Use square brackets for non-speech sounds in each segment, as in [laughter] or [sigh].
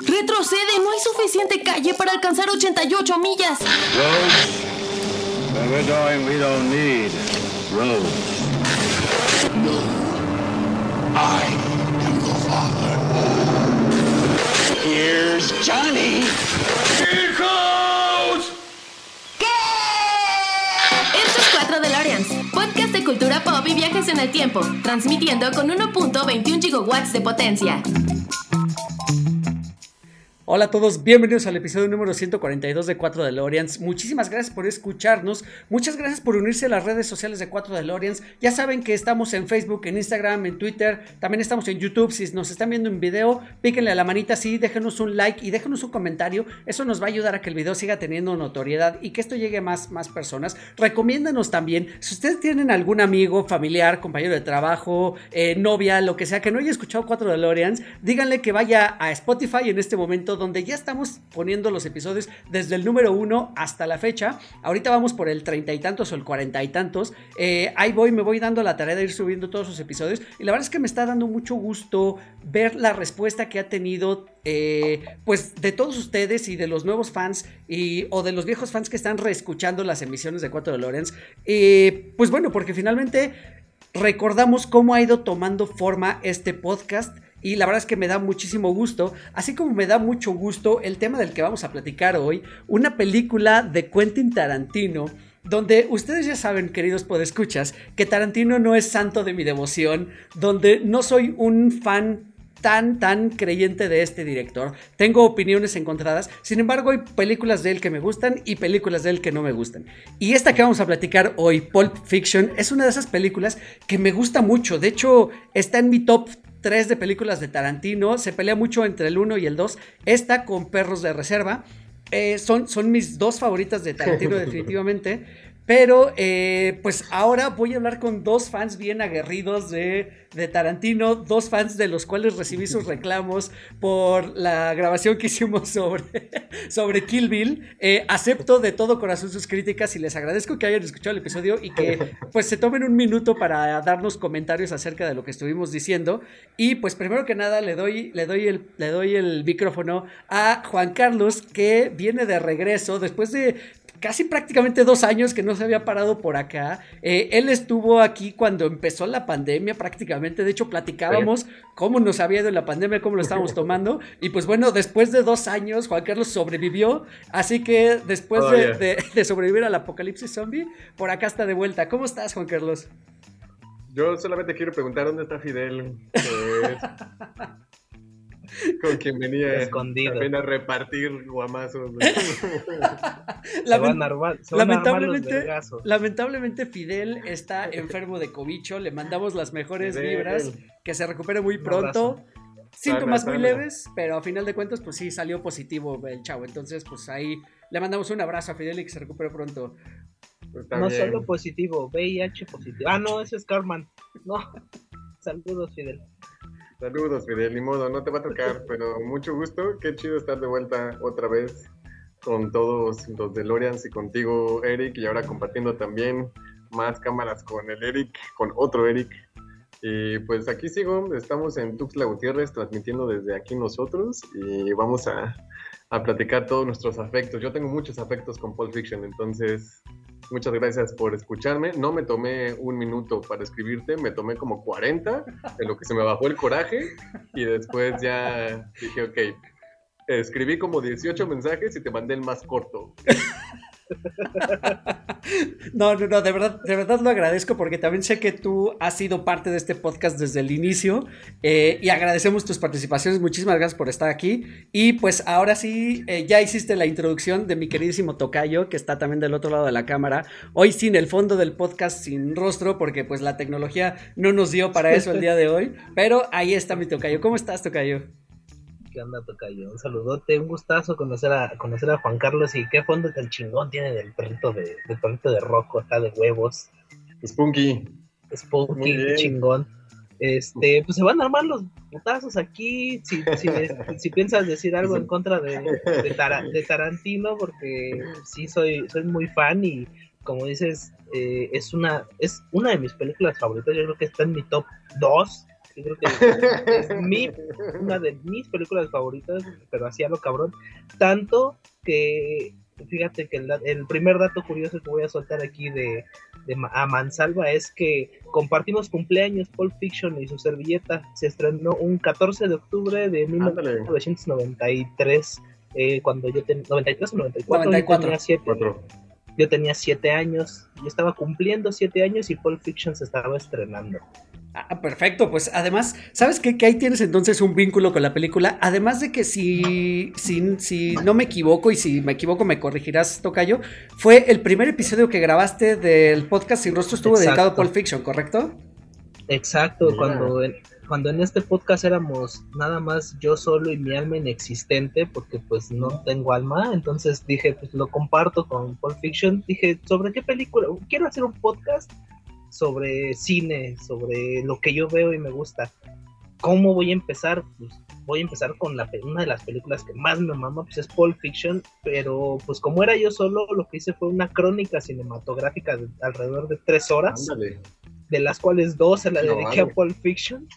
Retrocede, no hay suficiente calle para alcanzar 88 millas. Roads? Where we're going, we don't need roads. I am your father. Here's Johnny. Here goes! Esto es 4 DeLoreans, podcast de cultura pop y viajes en el tiempo, transmitiendo con 1.21 gigawatts de potencia. Hola a todos, bienvenidos al episodio número 142 de 4 DeLoreans. Muchísimas gracias por escucharnos, muchas gracias por unirse a las redes sociales de 4 DeLoreans. Ya saben que estamos en Facebook, en Instagram, en Twitter, también estamos en YouTube. Si nos están viendo en video, píquenle a la manita así, déjenos un like y déjenos un comentario. Eso nos va a ayudar a que el video siga teniendo notoriedad y que esto llegue a más, más personas. Recomiéndanos también, si ustedes tienen algún amigo, familiar, compañero de trabajo, eh, novia, lo que sea, que no haya escuchado 4 DeLoreans, díganle que vaya a Spotify en este momento donde ya estamos poniendo los episodios desde el número uno hasta la fecha. Ahorita vamos por el treinta y tantos o el cuarenta y tantos. Eh, ahí voy, me voy dando la tarea de ir subiendo todos los episodios. Y la verdad es que me está dando mucho gusto ver la respuesta que ha tenido eh, pues de todos ustedes y de los nuevos fans y, o de los viejos fans que están reescuchando las emisiones de 4 de Lorenz. Eh, pues bueno, porque finalmente recordamos cómo ha ido tomando forma este podcast. Y la verdad es que me da muchísimo gusto, así como me da mucho gusto el tema del que vamos a platicar hoy, una película de Quentin Tarantino, donde ustedes ya saben, queridos podescuchas, que Tarantino no es santo de mi devoción, donde no soy un fan tan, tan creyente de este director. Tengo opiniones encontradas. Sin embargo, hay películas de él que me gustan y películas de él que no me gustan. Y esta que vamos a platicar hoy, Pulp Fiction, es una de esas películas que me gusta mucho. De hecho, está en mi top 3 de películas de Tarantino. Se pelea mucho entre el 1 y el 2. Esta con Perros de Reserva. Eh, son, son mis dos favoritas de Tarantino [laughs] definitivamente. Pero eh, pues ahora voy a hablar con dos fans bien aguerridos de, de, Tarantino, dos fans de los cuales recibí sus [laughs] reclamos por la grabación que hicimos sobre, [laughs] sobre Kill Bill. Eh, acepto de todo corazón sus críticas y les agradezco que hayan escuchado el episodio y que [laughs] pues se tomen un minuto para darnos comentarios acerca de lo que estuvimos diciendo. Y pues primero que nada le doy, le doy, el, le doy el micrófono a Juan Carlos que viene de regreso después de casi prácticamente dos años que no se había parado por acá. Eh, él estuvo aquí cuando empezó la pandemia prácticamente. De hecho, platicábamos cómo nos había ido la pandemia, cómo lo estábamos tomando. Y pues bueno, después de dos años, Juan Carlos sobrevivió. Así que después Oh, de, de- de sobrevivir al apocalipsis zombie, por acá está de vuelta. ¿Cómo estás, Juan Carlos? Yo solamente quiero preguntar dónde está Fidel, que es [laughs] [laughs] con quien venía Escondido. también a repartir guamazos. [laughs] Lamentablemente, lamentablemente Fidel está enfermo de cobicho. Le mandamos las mejores Fidel. vibras. Que se recupere muy pronto. Síntomas muy Sana, leves, pero a final de cuentas, pues sí, salió positivo el chavo. Entonces, pues ahí le mandamos un abrazo a Fidel y que se recupere pronto. Está no solo positivo, VIH positivo. Ah, no, ese es Carman. No. [laughs] Saludos, Fidel. Saludos, Fidel, ni modo, no te va a tocar, [laughs] pero mucho gusto. Qué chido estar de vuelta otra vez con todos los DeLoreans y contigo, Eric, y ahora compartiendo también más cámaras con el Eric, con otro Eric. Y pues aquí sigo, estamos en Tuxtla Gutiérrez transmitiendo desde aquí nosotros y vamos a, a platicar todos nuestros afectos. Yo tengo muchos afectos con Pulp Fiction, entonces muchas gracias por escucharme. No me tomé un minuto para escribirte, me tomé como 40, en lo que se me bajó el coraje y después ya dije, ok, escribí como 18 mensajes y te mandé el más corto. No, no, no, de verdad, de verdad lo agradezco porque también sé que tú has sido parte de este podcast desde el inicio eh, y agradecemos tus participaciones. Muchísimas gracias por estar aquí. Y pues ahora sí, eh, ya hiciste la introducción de mi queridísimo Tocayo, que está también del otro lado de la cámara. Hoy sin el fondo del podcast, sin rostro, porque pues la tecnología no nos dio para eso el día de hoy. Pero ahí está mi Tocayo. ¿Cómo estás, Tocayo? ¿Qué onda, Tocayo? Un saludote, un gustazo conocer a, conocer a Juan Carlos y qué fondo tan chingón tiene del perrito de, del perrito de Rocco, acá de huevos. Spunky. Bien. chingón. Este, pues se van a armar los putazos aquí. Si, si, [laughs] si piensas decir algo en contra de, de, Tara- de Tarantino, porque sí soy, soy muy fan y como dices, eh, es una, es una de mis películas favoritas. Yo creo que está en mi top 2 que creo que es mi, una de mis películas favoritas, pero hacía lo cabrón. Tanto que, fíjate que el, el primer dato curioso que voy a soltar aquí de, de a Mansalva es que compartimos cumpleaños Pulp Fiction y su servilleta. Se estrenó un 14 de octubre de 1993. Eh, cuando yo tenía 93 o 94, 94. Yo tenía 7 yo tenía siete años, yo estaba cumpliendo siete años y Pulp Fiction se estaba estrenando. Ah, perfecto, pues además, ¿sabes qué? Que ahí tienes entonces un vínculo con la película. Además de que si, si, si no me equivoco, y si me equivoco me corregirás, Tocayo, fue el primer episodio que grabaste del podcast Sin Rostro estuvo dedicado a Pulp Fiction, ¿correcto? Exacto, cuando cuando en este podcast éramos nada más yo solo y mi alma inexistente, porque pues no tengo alma, entonces dije, pues lo comparto con Pulp Fiction, dije, ¿sobre qué película? Quiero hacer un podcast sobre cine, sobre lo que yo veo y me gusta. ¿Cómo voy a empezar? Pues voy a empezar con la, una de las películas que más me mama, pues es Pulp Fiction, pero pues como era yo solo, lo que hice fue una crónica cinematográfica de alrededor de tres horas. de las cuales dos se la dediqué a Pulp Fiction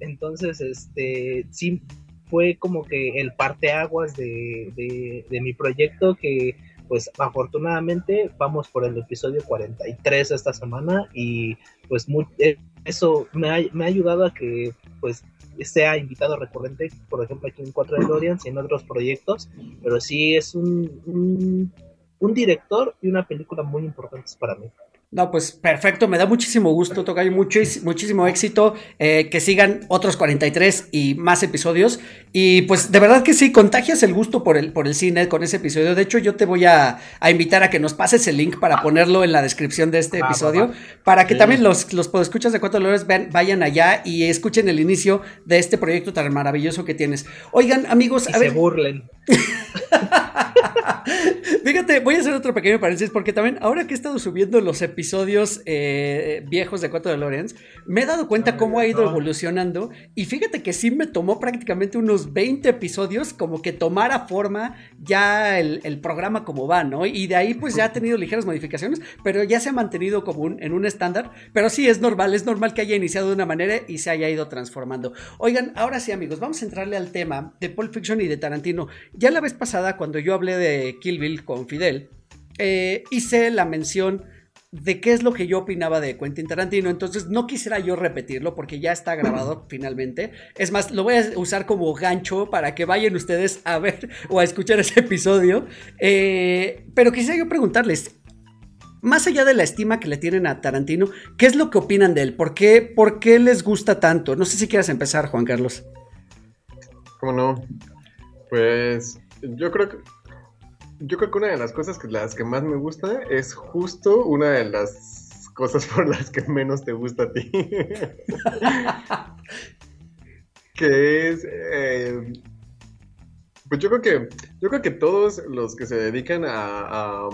entonces, este, sí fue como que el parteaguas de, de, de mi proyecto que pues afortunadamente vamos por el episodio 43 esta semana y pues eh, eso me ha, me ha, ayudado a que pues sea invitado recurrente, por ejemplo aquí en Cuatro de Lorians y en otros proyectos, pero sí es un, un, un director y una película muy importantes para mí. No, pues perfecto, me da muchísimo gusto, Tocayo, mucho, muchísimo éxito, eh, que sigan otros 43 y más episodios. Y pues de verdad que sí, contagias el gusto por el, por el cine con ese episodio. De hecho, yo te voy a, invitar a que nos pases el link para ponerlo en la descripción de este episodio, para que también los, los podescuchas de Cuatro Dolores vayan allá y escuchen el inicio de este proyecto tan maravilloso que tienes. Oigan, amigos, a se burlen. [laughs] [laughs] Fíjate, voy a hacer otro pequeño paréntesis porque también ahora que he estado subiendo los episodios eh, viejos de Cuatro de Lorenz, me he dado cuenta cómo ha ido evolucionando y fíjate que sí me tomó prácticamente unos 20 episodios como que tomara forma ya el, programa como va, ¿no? Y de ahí pues ya ha tenido ligeras modificaciones, pero ya se ha mantenido como un, en un estándar, pero sí es normal, es normal que haya iniciado de una manera y se haya ido transformando. Oigan, ahora sí amigos, vamos a entrarle al tema de Pulp Fiction y de Tarantino. Ya la vez pasada cuando yo hablé de Kill Bill con Fidel, eh, hice la mención de qué es lo que yo opinaba de Quentin Tarantino. Entonces no quisiera yo repetirlo porque ya está grabado [clears throat] finalmente. Es más, lo voy a usar como gancho para que vayan ustedes a ver [laughs] o a escuchar ese episodio. Eh, pero quisiera yo preguntarles, más allá de la estima que le tienen a Tarantino, ¿qué es lo que opinan de él? ¿Por qué, por qué les gusta tanto? No sé si quieras empezar, Juan Carlos. ¿Cómo no? Pues yo creo que yo creo que una de las cosas que las que más me gusta es justo una de las cosas [laughs] por las que menos te gusta a ti. [laughs] que es eh, pues yo creo que yo creo que todos los que se dedican a,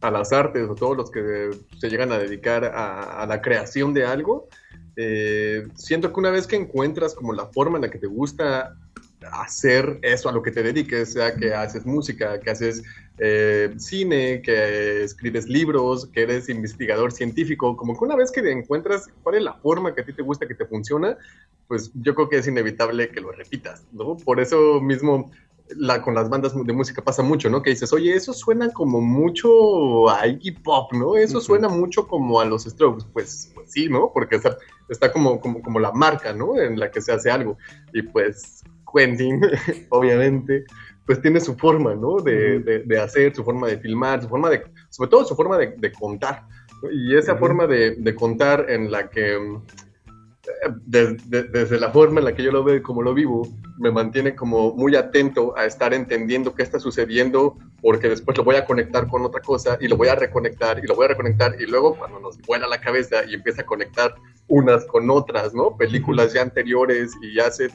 a, las artes o todos los que se llegan a dedicar a, la creación de algo eh, siento que una vez que encuentras como la forma en la que te gusta hacer eso a lo que te dediques, sea que haces música, que haces eh, cine, que escribes libros, que eres investigador científico, como que una vez que encuentras cuál es la forma que a ti te gusta, que te funciona, pues yo creo que es inevitable que lo repitas, ¿no? Por eso mismo la, con las bandas de música pasa mucho, ¿no? Que dices, oye, eso suena como mucho a Iggy Pop, ¿no? Eso suena mucho como a los Strokes. Pues, pues sí, ¿no? Porque está, está como, como, como la marca, ¿no? En la que se hace algo. Y pues Quentin, [laughs] obviamente, pues tiene su forma, ¿no? De, hacer, su forma de filmar, su forma de, sobre todo su forma de, contar. Y esa forma de, contar en la que, eh, desde la forma en la que yo lo veo y como lo vivo, me mantiene como muy atento a estar entendiendo qué está sucediendo, porque después lo voy a conectar con otra cosa y lo voy a reconectar y lo voy a reconectar y luego cuando nos vuela la cabeza y empieza a conectar unas con otras, ¿no? Películas ya anteriores y ya se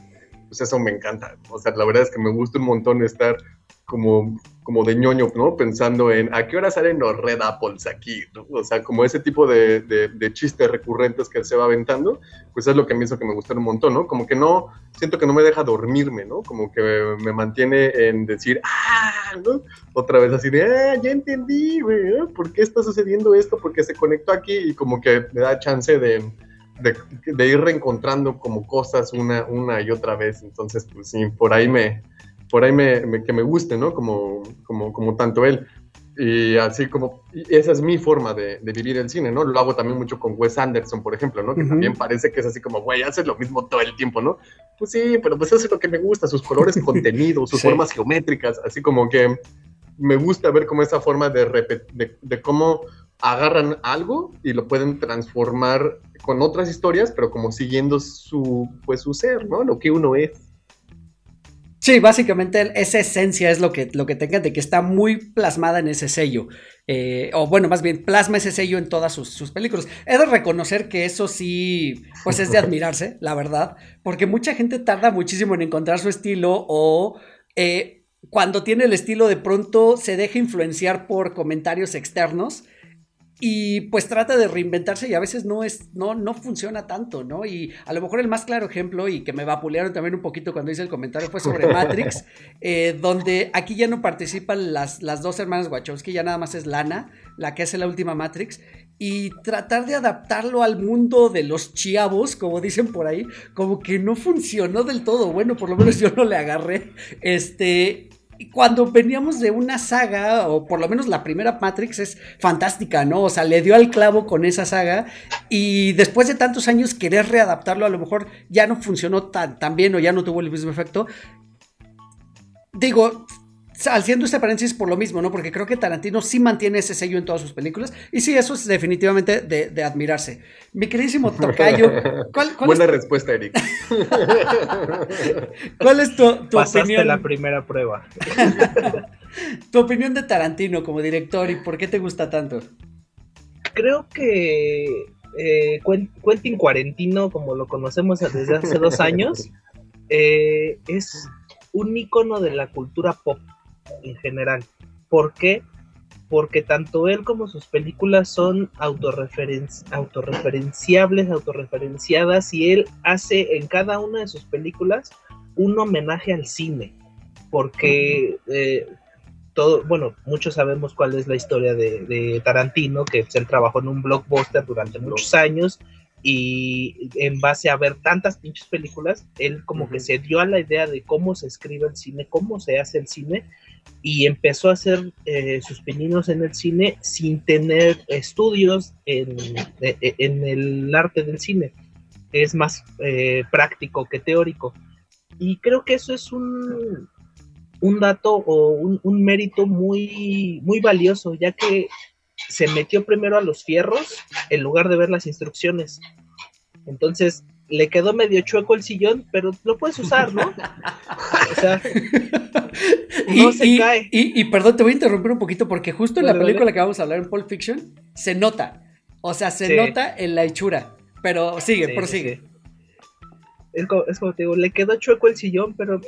pues eso me encanta. O sea, la verdad es que me gusta un montón estar como, como de ñoño, ¿no? Pensando en a qué hora salen los Red Apples aquí, ¿no? O sea, como ese tipo de, de, chistes recurrentes que se va aventando, pues es lo que me hizo que me gustara un montón, ¿no? Como que no, siento que no me deja dormirme, ¿no? Como que me mantiene en decir, ah, ¿no? Otra vez así de, ah, ya entendí, güey, ¿por qué está sucediendo esto? Porque se conectó aquí y como que me da chance de de, ir reencontrando como cosas una, una y otra vez. Entonces, pues sí, por ahí me, por ahí me, que me guste, ¿no? Como, como, como tanto él. Y así como, esa es mi forma de, vivir el cine, ¿no? Lo hago también mucho con Wes Anderson, por ejemplo, ¿no? Que también parece que es así como, güey, haces lo mismo todo el tiempo, ¿no? Pues sí, pero pues eso es lo que me gusta, sus colores [laughs] contenidos, sus formas geométricas, así como que me gusta ver como esa forma de, de, de cómo agarran algo y lo pueden transformar con otras historias, pero como siguiendo su, pues, su ser, ¿no? Lo que uno es. Sí, básicamente esa esencia es lo que, lo que tengan de que está muy plasmada en ese sello. Eh, o bueno, más bien, plasma ese sello en todas sus, películas. He de reconocer que eso sí, pues es de [laughs] admirarse, la verdad, porque mucha gente tarda muchísimo en encontrar su estilo o eh, cuando tiene el estilo de pronto se deja influenciar por comentarios externos y pues trata de reinventarse y a veces no es no no funciona tanto, ¿no? Y a lo mejor el más claro ejemplo y que me vapulearon también un poquito cuando hice el comentario fue sobre [laughs] Matrix, eh, donde aquí ya no participan las, las dos hermanas Wachowski, ya nada más es Lana, la que hace la última Matrix y tratar de adaptarlo al mundo de los chiavos, como dicen por ahí, como que no funcionó del todo. Bueno, por lo menos yo no le agarré. Este, cuando veníamos de una saga, o por lo menos la primera Matrix es fantástica, ¿no? O sea, le dio al clavo con esa saga y después de tantos años querer readaptarlo a lo mejor ya no funcionó tan, tan bien o ya no tuvo el mismo efecto. Digo, haciendo este paréntesis por lo mismo, ¿no? Porque creo que Tarantino sí mantiene ese sello en todas sus películas. Y sí, eso es definitivamente de, admirarse. Mi queridísimo Tocayo. [laughs] ¿cuál, Buena respuesta, Eric. [laughs] ¿Cuál es tu, tu Pasaste la primera prueba. [laughs] tu opinión de Tarantino como director y por qué te gusta tanto. Creo que eh, Quentin Cuarentino, como lo conocemos desde hace dos años, eh, es un icono de la cultura pop en general. ¿Por qué? Porque tanto él como sus películas son autorreferenciables, autorreferenciadas, y él hace en cada una de sus películas un homenaje al cine. Porque eh, todo, bueno, muchos sabemos cuál es la historia de, Tarantino, que él trabajó en un blockbuster durante muchos años y en base a ver tantas pinches películas, él como que se dio a la idea de cómo se escribe el cine, cómo se hace el cine y empezó a hacer eh, sus pininos en el cine sin tener estudios en, e, e, el arte del cine. Es más eh, práctico que teórico. Y creo que eso es un, un dato o un, un, mérito muy, muy valioso, ya que se metió primero a los fierros en lugar de ver las instrucciones. Entonces, le quedó medio chueco el sillón, pero lo puedes usar, ¿no? O sea, [laughs] no se cae. Y, perdón, te voy a interrumpir un poquito porque justo en la película que vamos a hablar en Pulp Fiction se nota. O sea, se nota en la hechura. Pero sigue, prosigue. Es como, es como te digo, le quedó chueco el sillón, pero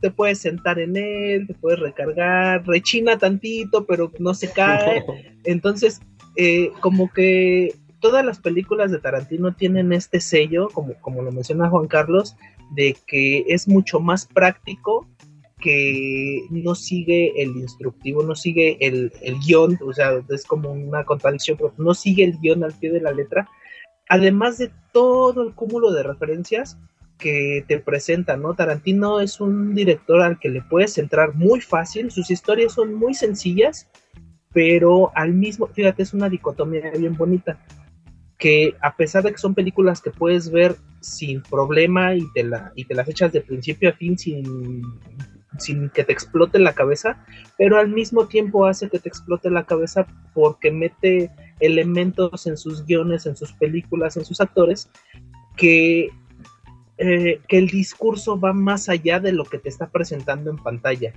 te puedes sentar en él, te puedes recargar, rechina tantito, pero no se cae. [laughs] Entonces, eh, como que todas las películas de Tarantino tienen este sello, como, como lo menciona Juan Carlos, de que es mucho más práctico que no sigue el instructivo, no sigue el, el guion, o sea, es como una contradicción, pero no sigue el guion al pie de la letra, además de todo el cúmulo de referencias que te presenta, ¿no? Tarantino es un director al que le puedes entrar muy fácil, sus historias son muy sencillas, pero al mismo, fíjate, es una dicotomía bien bonita que a pesar de que son películas que puedes ver sin problema y te, la, y te las echas de principio a fin sin, sin que te explote la cabeza, pero al mismo tiempo hace que te explote la cabeza porque mete elementos en sus guiones, en sus películas, en sus actores, que, eh, que el discurso va más allá de lo que te está presentando en pantalla.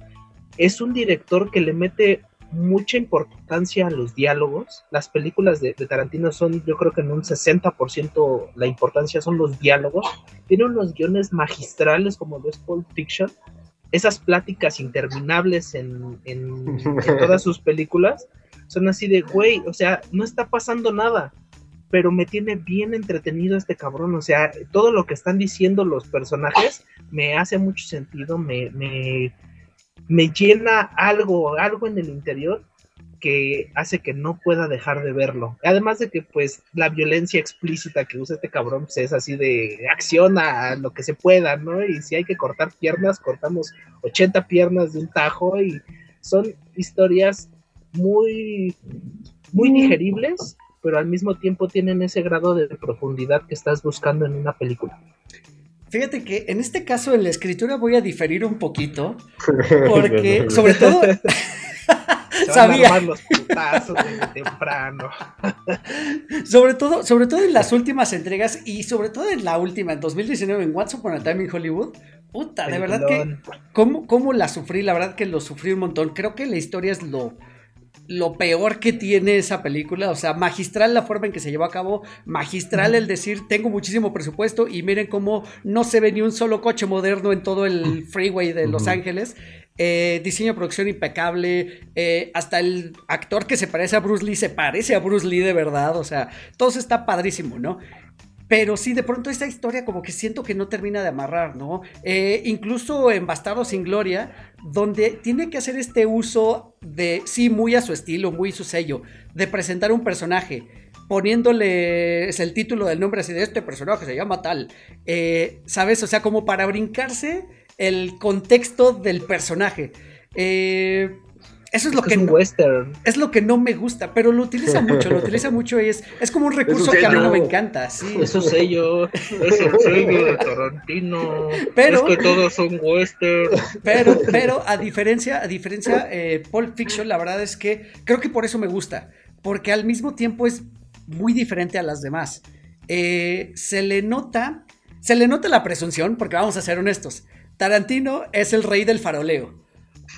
Es un director que le mete mucha importancia a los diálogos. Las películas de, Tarantino son, yo creo que en un 60% la importancia son los diálogos. Tiene unos guiones magistrales como lo es Pulp Fiction. Esas pláticas interminables en, en, [laughs] todas sus películas son así de, güey, o sea, no está pasando nada, pero me tiene bien entretenido este cabrón. O sea, todo lo que están diciendo los personajes me hace mucho sentido, me, me me llena algo, algo en el interior que hace que no pueda dejar de verlo. Además de que pues la violencia explícita que usa este cabrón pues, es así de acción a lo que se pueda, ¿no? Y si hay que cortar piernas, cortamos 80 piernas de un tajo y son historias muy muy digeribles, pero al mismo tiempo tienen ese grado de profundidad que estás buscando en una película. Fíjate que en este caso en la escritura voy a diferir un poquito, [laughs] porque sobre todo [laughs] [laughs] sabía los putazos temprano. sobre todo, sobre todo en las últimas entregas y sobre todo en la última en 2019 en Once Upon a Time in Hollywood. Puta, de verdad que cómo, cómo la sufrí, la verdad que lo sufrí un montón. Creo que la historia es lo lo peor que tiene esa película, o sea, magistral la forma en que se llevó a cabo, magistral el decir, tengo muchísimo presupuesto y miren cómo no se ve ni un solo coche moderno en todo el freeway de Los Ángeles. Eh, diseño de producción impecable, eh, hasta el actor que se parece a Bruce Lee se parece a Bruce Lee de verdad, o sea, todo eso está padrísimo, ¿no? Pero sí, de pronto esta historia como que siento que no termina de amarrar, ¿no? Eh, incluso en Bastardo sin Gloria, donde tiene que hacer este uso de, sí, muy a su estilo, muy su sello, de presentar un personaje, poniéndole el título del nombre así de este personaje, se llama tal, eh, ¿sabes? O sea, como para brincarse el contexto del personaje. Eh, eso es lo que, es, no, western. es lo que no me gusta, pero lo utiliza [laughs] mucho, lo utiliza mucho y es, es como un recurso que a mí no me encanta. Sí. Eso sello, es el sello de Tarantino. Pero, es que todos son western. Pero, pero a diferencia, a diferencia, eh, Pulp Fiction, la verdad es que creo que por eso me gusta, porque al mismo tiempo es muy diferente a las demás. Eh, se le nota, se le nota la presunción, porque vamos a ser honestos. Tarantino es el rey del faroleo.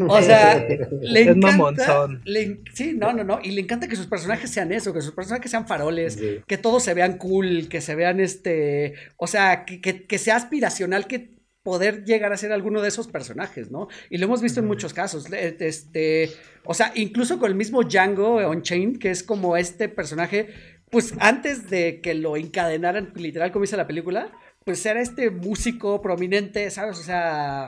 O sea, [laughs] le encanta. Le, sí, no, no, no. Y le encanta que sus personajes sean eso, que sus personajes sean faroles, que todos se vean cool, que se vean este. O sea, que, que, sea aspiracional, que poder llegar a ser alguno de esos personajes, ¿no? Y lo hemos visto en muchos casos. Este. O sea, incluso con el mismo Django Unchained, que es como este personaje. Pues antes de que lo encadenaran, literal, como dice la película, pues era este músico prominente, ¿sabes? O sea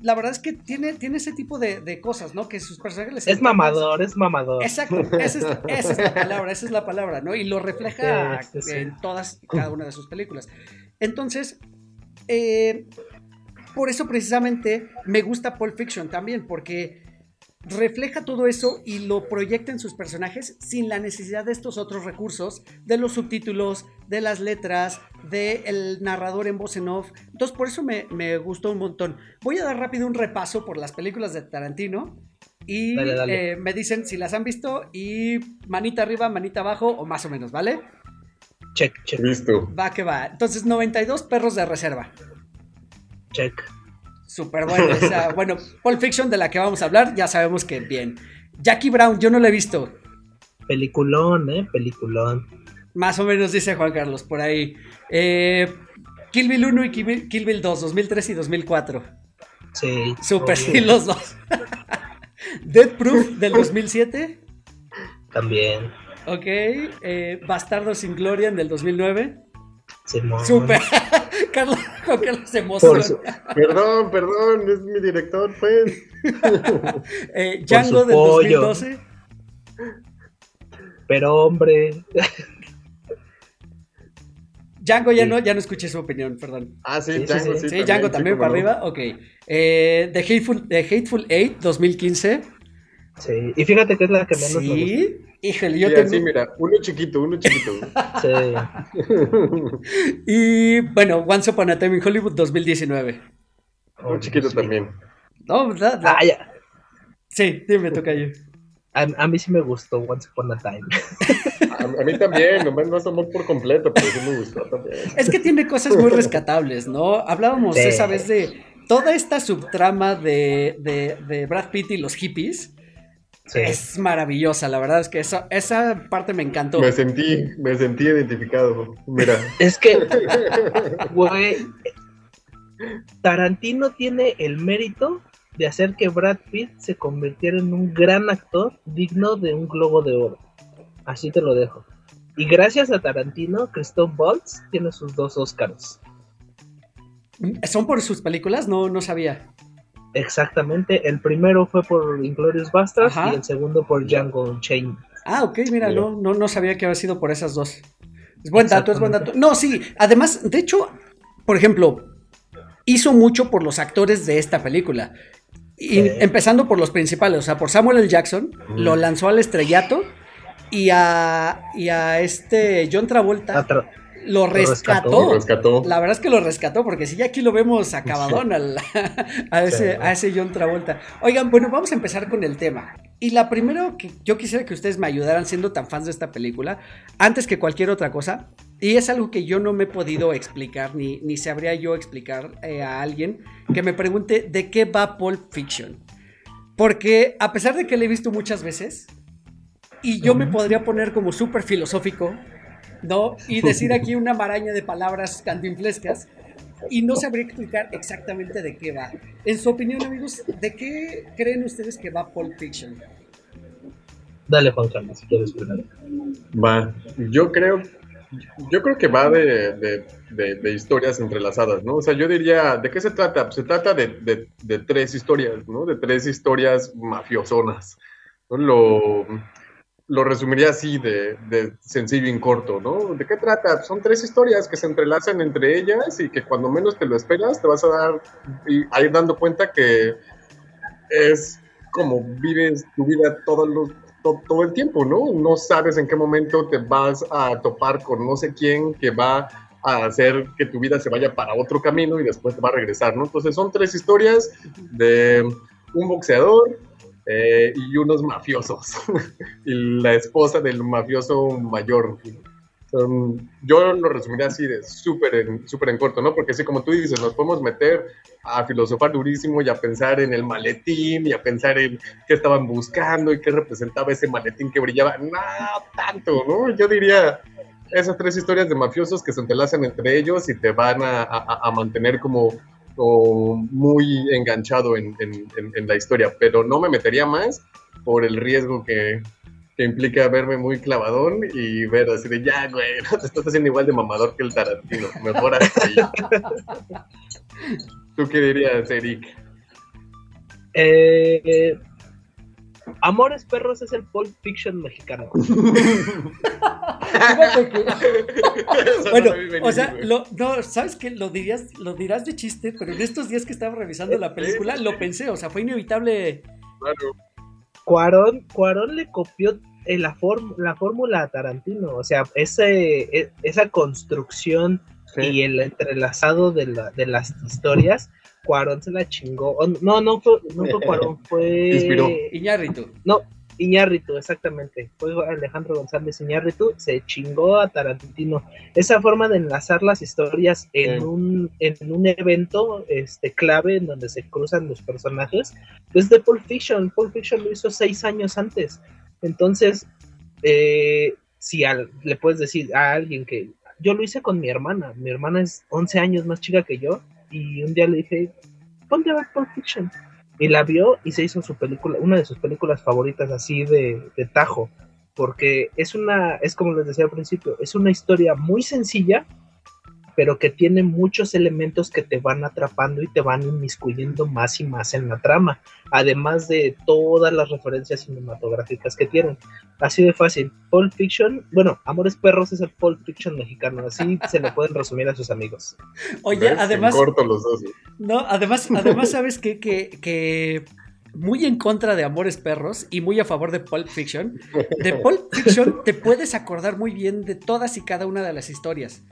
la verdad es que tiene, tiene ese tipo de, cosas, ¿no? Que sus personajes Es mamador, es mamador. Exacto, esa es, la [laughs] palabra, esa es la palabra, ¿no? Y lo refleja en todas y cada una de sus películas. Entonces, eh, por eso precisamente me gusta Pulp Fiction también, porque refleja todo eso y lo proyecta en sus personajes sin la necesidad de estos otros recursos, de los subtítulos, de las letras, del narrador en voz en off. Entonces por eso me, gustó un montón. Voy a dar rápido un repaso por las películas de Tarantino y eh, me dicen si las han visto y manita arriba, manita abajo o más o menos, ¿vale? Check, check. Listo. Va que va. Entonces 92 perros de reserva. Check. Súper bueno. O sea, bueno, Pulp Fiction de la que vamos a hablar, ya sabemos que bien. Jackie Brown, yo no la he visto. Peliculón, ¿eh? Peliculón. Más o menos dice Juan Carlos, por ahí. Eh, Kill Bill 1 y Kill Bill, 2, 2003 y 2004. Sí. Súper, sí, los dos. [laughs] Dead Proof del 2007. También. Ok. Eh, Bastardo sin Gloria del 2009. Súper. [laughs] Carlos, Carlos se emociona. Perdón, perdón, es mi director, pues. [laughs] eh, Django del 2012. Pero hombre. Django ya no, ya no escuché su opinión, perdón. Ah, sí, Django, sí, sí, Django también para arriba, ok. Eh, The, Hateful, The Hateful Eight, 2015. Sí, y fíjate que es la que menos ¿Sí? me gusta. Híjole, yo sí, tengo... Sí, mira, uno chiquito, uno chiquito. sí. [laughs] y bueno, Once Upon a Time in Hollywood 2019. Un chiquito también. No, ¿verdad? Ah, ya. Sí, dime, toca yo. A, mí sí me gustó Once Upon a Time. a, mí también, nomás no es amor por completo, pero sí me gustó también. Es que tiene cosas muy rescatables, ¿no? Hablábamos esa vez de toda esta subtrama de, de, de Brad Pitt y los hippies es maravillosa, la verdad es que esa, esa parte me encantó. Me sentí, me sentí identificado. Mira. [laughs] Es que, güey, Tarantino tiene el mérito de hacer que Brad Pitt se convirtiera en un gran actor digno de un globo de oro. Así te lo dejo. Y gracias a Tarantino, Christoph Waltz tiene sus dos Oscars. ¿Son por sus películas? No, no sabía. Exactamente, el primero fue por Inglorious Bastards Ajá. y el segundo por Django Unchained. Ah, ok, mira, Mira. no, no, no sabía que había sido por esas dos. Es buen dato, es buen dato. No, sí, además, de hecho, por ejemplo, hizo mucho por los actores de esta película. Y empezando por los principales, o sea, por Samuel L. Jackson, lo lanzó al estrellato y a, y a este John Travolta Atra- lo rescató. rescató. Lo rescató. La verdad es que lo rescató, porque si ya aquí lo vemos acabadón al- [laughs] a, ese, Sí. a ese John Travolta. Oigan, bueno, vamos a empezar con el tema. Y la primero que yo quisiera que ustedes me ayudaran siendo tan fans de esta película, antes que cualquier otra cosa, y es algo que yo no me he podido explicar, ni, ni sabría yo explicar eh, a alguien que me pregunte de qué va Pulp Fiction. Porque a pesar de que le he visto muchas veces, y yo me podría poner como súper filosófico, ¿no? Y decir aquí una maraña de palabras cantinflescas y no sabría explicar exactamente de qué va. En su opinión, amigos, ¿de qué creen ustedes que va Pulp Fiction? Dale, Juan Carlos, si quieres primero. Va. Yo creo, yo creo que va de, de- de- de historias entrelazadas, ¿no? O sea, yo diría, ¿de qué se trata? Pues se trata de, de- de tres historias, ¿no? De tres historias mafiosonas. ¿no? Lo, lo resumiría así de, de sencillo y en corto, ¿no? ¿De qué trata? Son tres historias que se entrelazan entre ellas y que cuando menos te lo esperas te vas a dar y a ir dando cuenta que es como vives tu vida to- todo el tiempo, ¿no? No sabes en qué momento te vas a topar con no sé quién que va a hacer que tu vida se vaya para otro camino y después te va a regresar, ¿no? Entonces son tres historias de un boxeador eh, y unos mafiosos [laughs] y la esposa del mafioso mayor. Son- yo lo resumiría así de súper en, súper en corto, ¿no? Porque así como tú dices, nos podemos meter a filosofar durísimo y a pensar en el maletín y a pensar en qué estaban buscando y qué representaba ese maletín que brillaba. No tanto, ¿no? Yo diría esas tres historias de mafiosos que se entrelazan entre ellos y te van a, a- a mantener como, como muy enganchado en, en- en- en la historia. Pero no me metería más por el riesgo que, que implica verme muy clavadón y ver así de ya, güey, no te estás haciendo igual de mamador que el Tarantino. Mejor así. [laughs] ¿Tú qué dirías, Eric? Eh, eh, Amores Perros es el Pulp Fiction mexicano. [laughs] Bueno, o sea, lo, no, sabes que lo dirías, lo dirás de chiste, pero en estos días que estaba revisando la película, lo pensé, o sea, fue inevitable. Claro. Cuarón, Cuarón le copió eh, la, form- la fórmula a Tarantino, o sea, ese, e- esa construcción y el entrelazado de, la- de las historias, Cuarón se la chingó. Oh, no, no fue, no fue Cuarón, [laughs] fue Inspiró. Iñárritu. No, Iñárritu, exactamente. Fue Alejandro González Iñárritu, se chingó a Tarantino. Esa forma de enlazar las historias en, Sí. un, en un evento este, clave en donde se cruzan los personajes, es de Pulp Fiction. Pulp Fiction lo hizo seis años antes. Entonces, eh, si al- le puedes decir a alguien que yo lo hice con mi hermana, mi hermana es 11 años más chica que yo, y un día le dije, ponte a ver Pulp Fiction. Y la vio y se hizo su película, una de sus películas favoritas así de, de tajo, porque es una, es como les decía al principio, es una historia muy sencilla, pero que tiene muchos elementos que te van atrapando y te van inmiscuyendo más y más en la trama, además de todas las referencias cinematográficas que tienen. Así de fácil. Pulp Fiction, bueno, Amores Perros es el Pulp Fiction mexicano, así [laughs] se lo pueden resumir a sus amigos. Oye, ¿Ves? además, corto los dos. no, además, además, sabes que, que, que muy en contra de Amores Perros y muy a favor de Pulp Fiction. De Pulp [laughs] Fiction te puedes acordar muy bien de todas y cada una de las historias,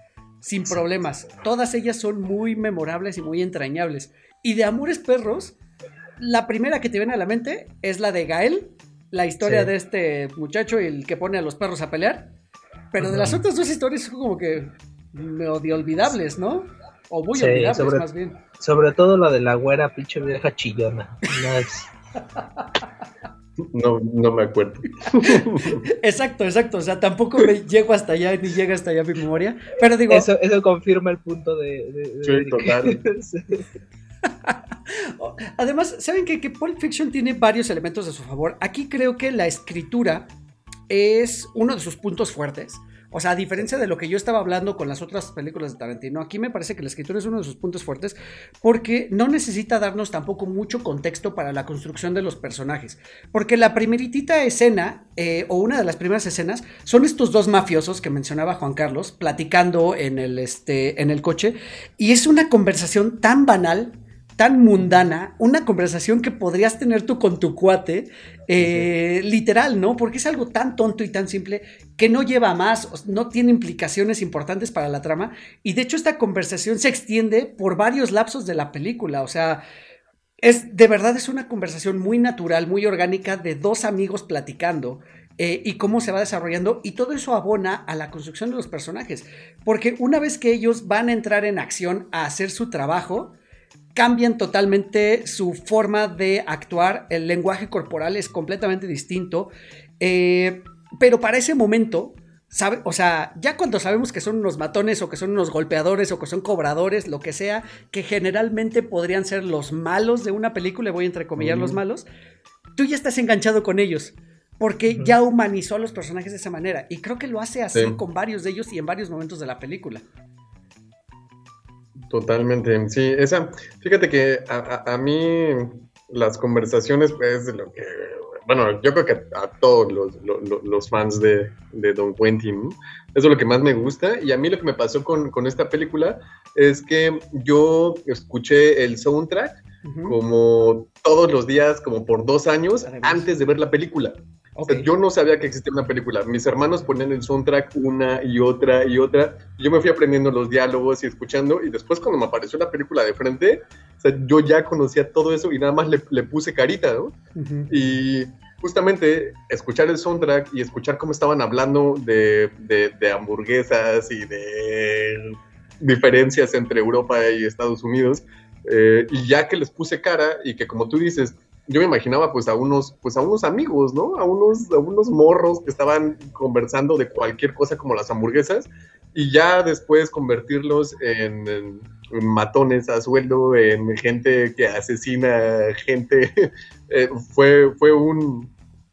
sin problemas. Todas ellas son muy memorables y muy entrañables. Y de Amores Perros, la primera que te viene a la mente es la de Gael, la historia Sí. de este muchacho y el que pone a los perros a pelear. Pero de las otras dos historias son como que medio olvidables, ¿no? O muy Sí, olvidables, sobre- más bien. Sobre todo la de la güera, pinche vieja chillona. No es- [laughs] No, no me acuerdo. [laughs] Exacto, exacto. O sea, tampoco me llego hasta allá ni llega hasta allá mi memoria. Pero digo, eso, eso confirma el punto de. de- de Sí, total. [laughs] Sí. [laughs] además, ¿saben qué? Que Pulp Fiction tiene varios elementos a su favor. Aquí creo que la escritura es uno de sus puntos fuertes. O sea, a diferencia de lo que yo estaba hablando con las otras películas de Tarantino, aquí me parece que la escritura es uno de sus puntos fuertes porque no necesita darnos tampoco mucho contexto para la construcción de los personajes. Porque la primeritita escena, eh, o una de las primeras escenas, son estos dos mafiosos que mencionaba Juan Carlos, platicando en el, este, en el coche, y es una conversación tan banal tan mundana, una conversación que podrías tener tú con tu cuate, eh, literal, ¿no? Porque es algo tan tonto y tan simple que no lleva más, no tiene implicaciones importantes para la trama. Y de hecho esta conversación se extiende por varios lapsos de la película, o sea... Es, de verdad es una conversación muy natural, muy orgánica de dos amigos platicando eh, y cómo se va desarrollando y todo eso abona a la construcción de los personajes. Porque una vez que ellos van a entrar en acción a hacer su trabajo, cambian totalmente su forma de actuar, el lenguaje corporal es completamente distinto, eh, pero para ese momento, sabe, o sea, ya cuando sabemos que son unos matones o que son unos golpeadores o que son cobradores, lo que sea, que generalmente podrían ser los malos de una película, voy a entrecomillar los malos, tú ya estás enganchado con ellos. Porque ya humanizó a los personajes de esa manera. Y creo que lo hace así con varios de ellos y en varios momentos de la película. Totalmente, sí, esa, fíjate que a, mí las conversaciones, pues, de lo que, bueno, yo creo que a, todos los, fans de, Don Quentin, eso es lo que más me gusta, y a mí lo que me pasó con, esta película es que yo escuché el soundtrack como todos los días, como por dos años, antes de ver la película yo no sabía que existía una película. Mis hermanos ponían el soundtrack una y otra y otra. yo me fui aprendiendo los diálogos y escuchando. Y después, cuando me apareció la película de frente, yo ya conocía todo eso y nada más le, puse carita, ¿no? Y justamente escuchar el soundtrack y escuchar cómo estaban hablando de, de hamburguesas y de diferencias entre Europa y Estados Unidos. Eh, y ya que les puse cara y que como tú dices, yo me imaginaba pues a unos, pues a unos amigos, ¿no? A unos, a unos morros que estaban conversando de cualquier cosa como las hamburguesas y ya después convertirlos en, matones a sueldo, en gente que asesina gente, [laughs] eh, fue, fue un...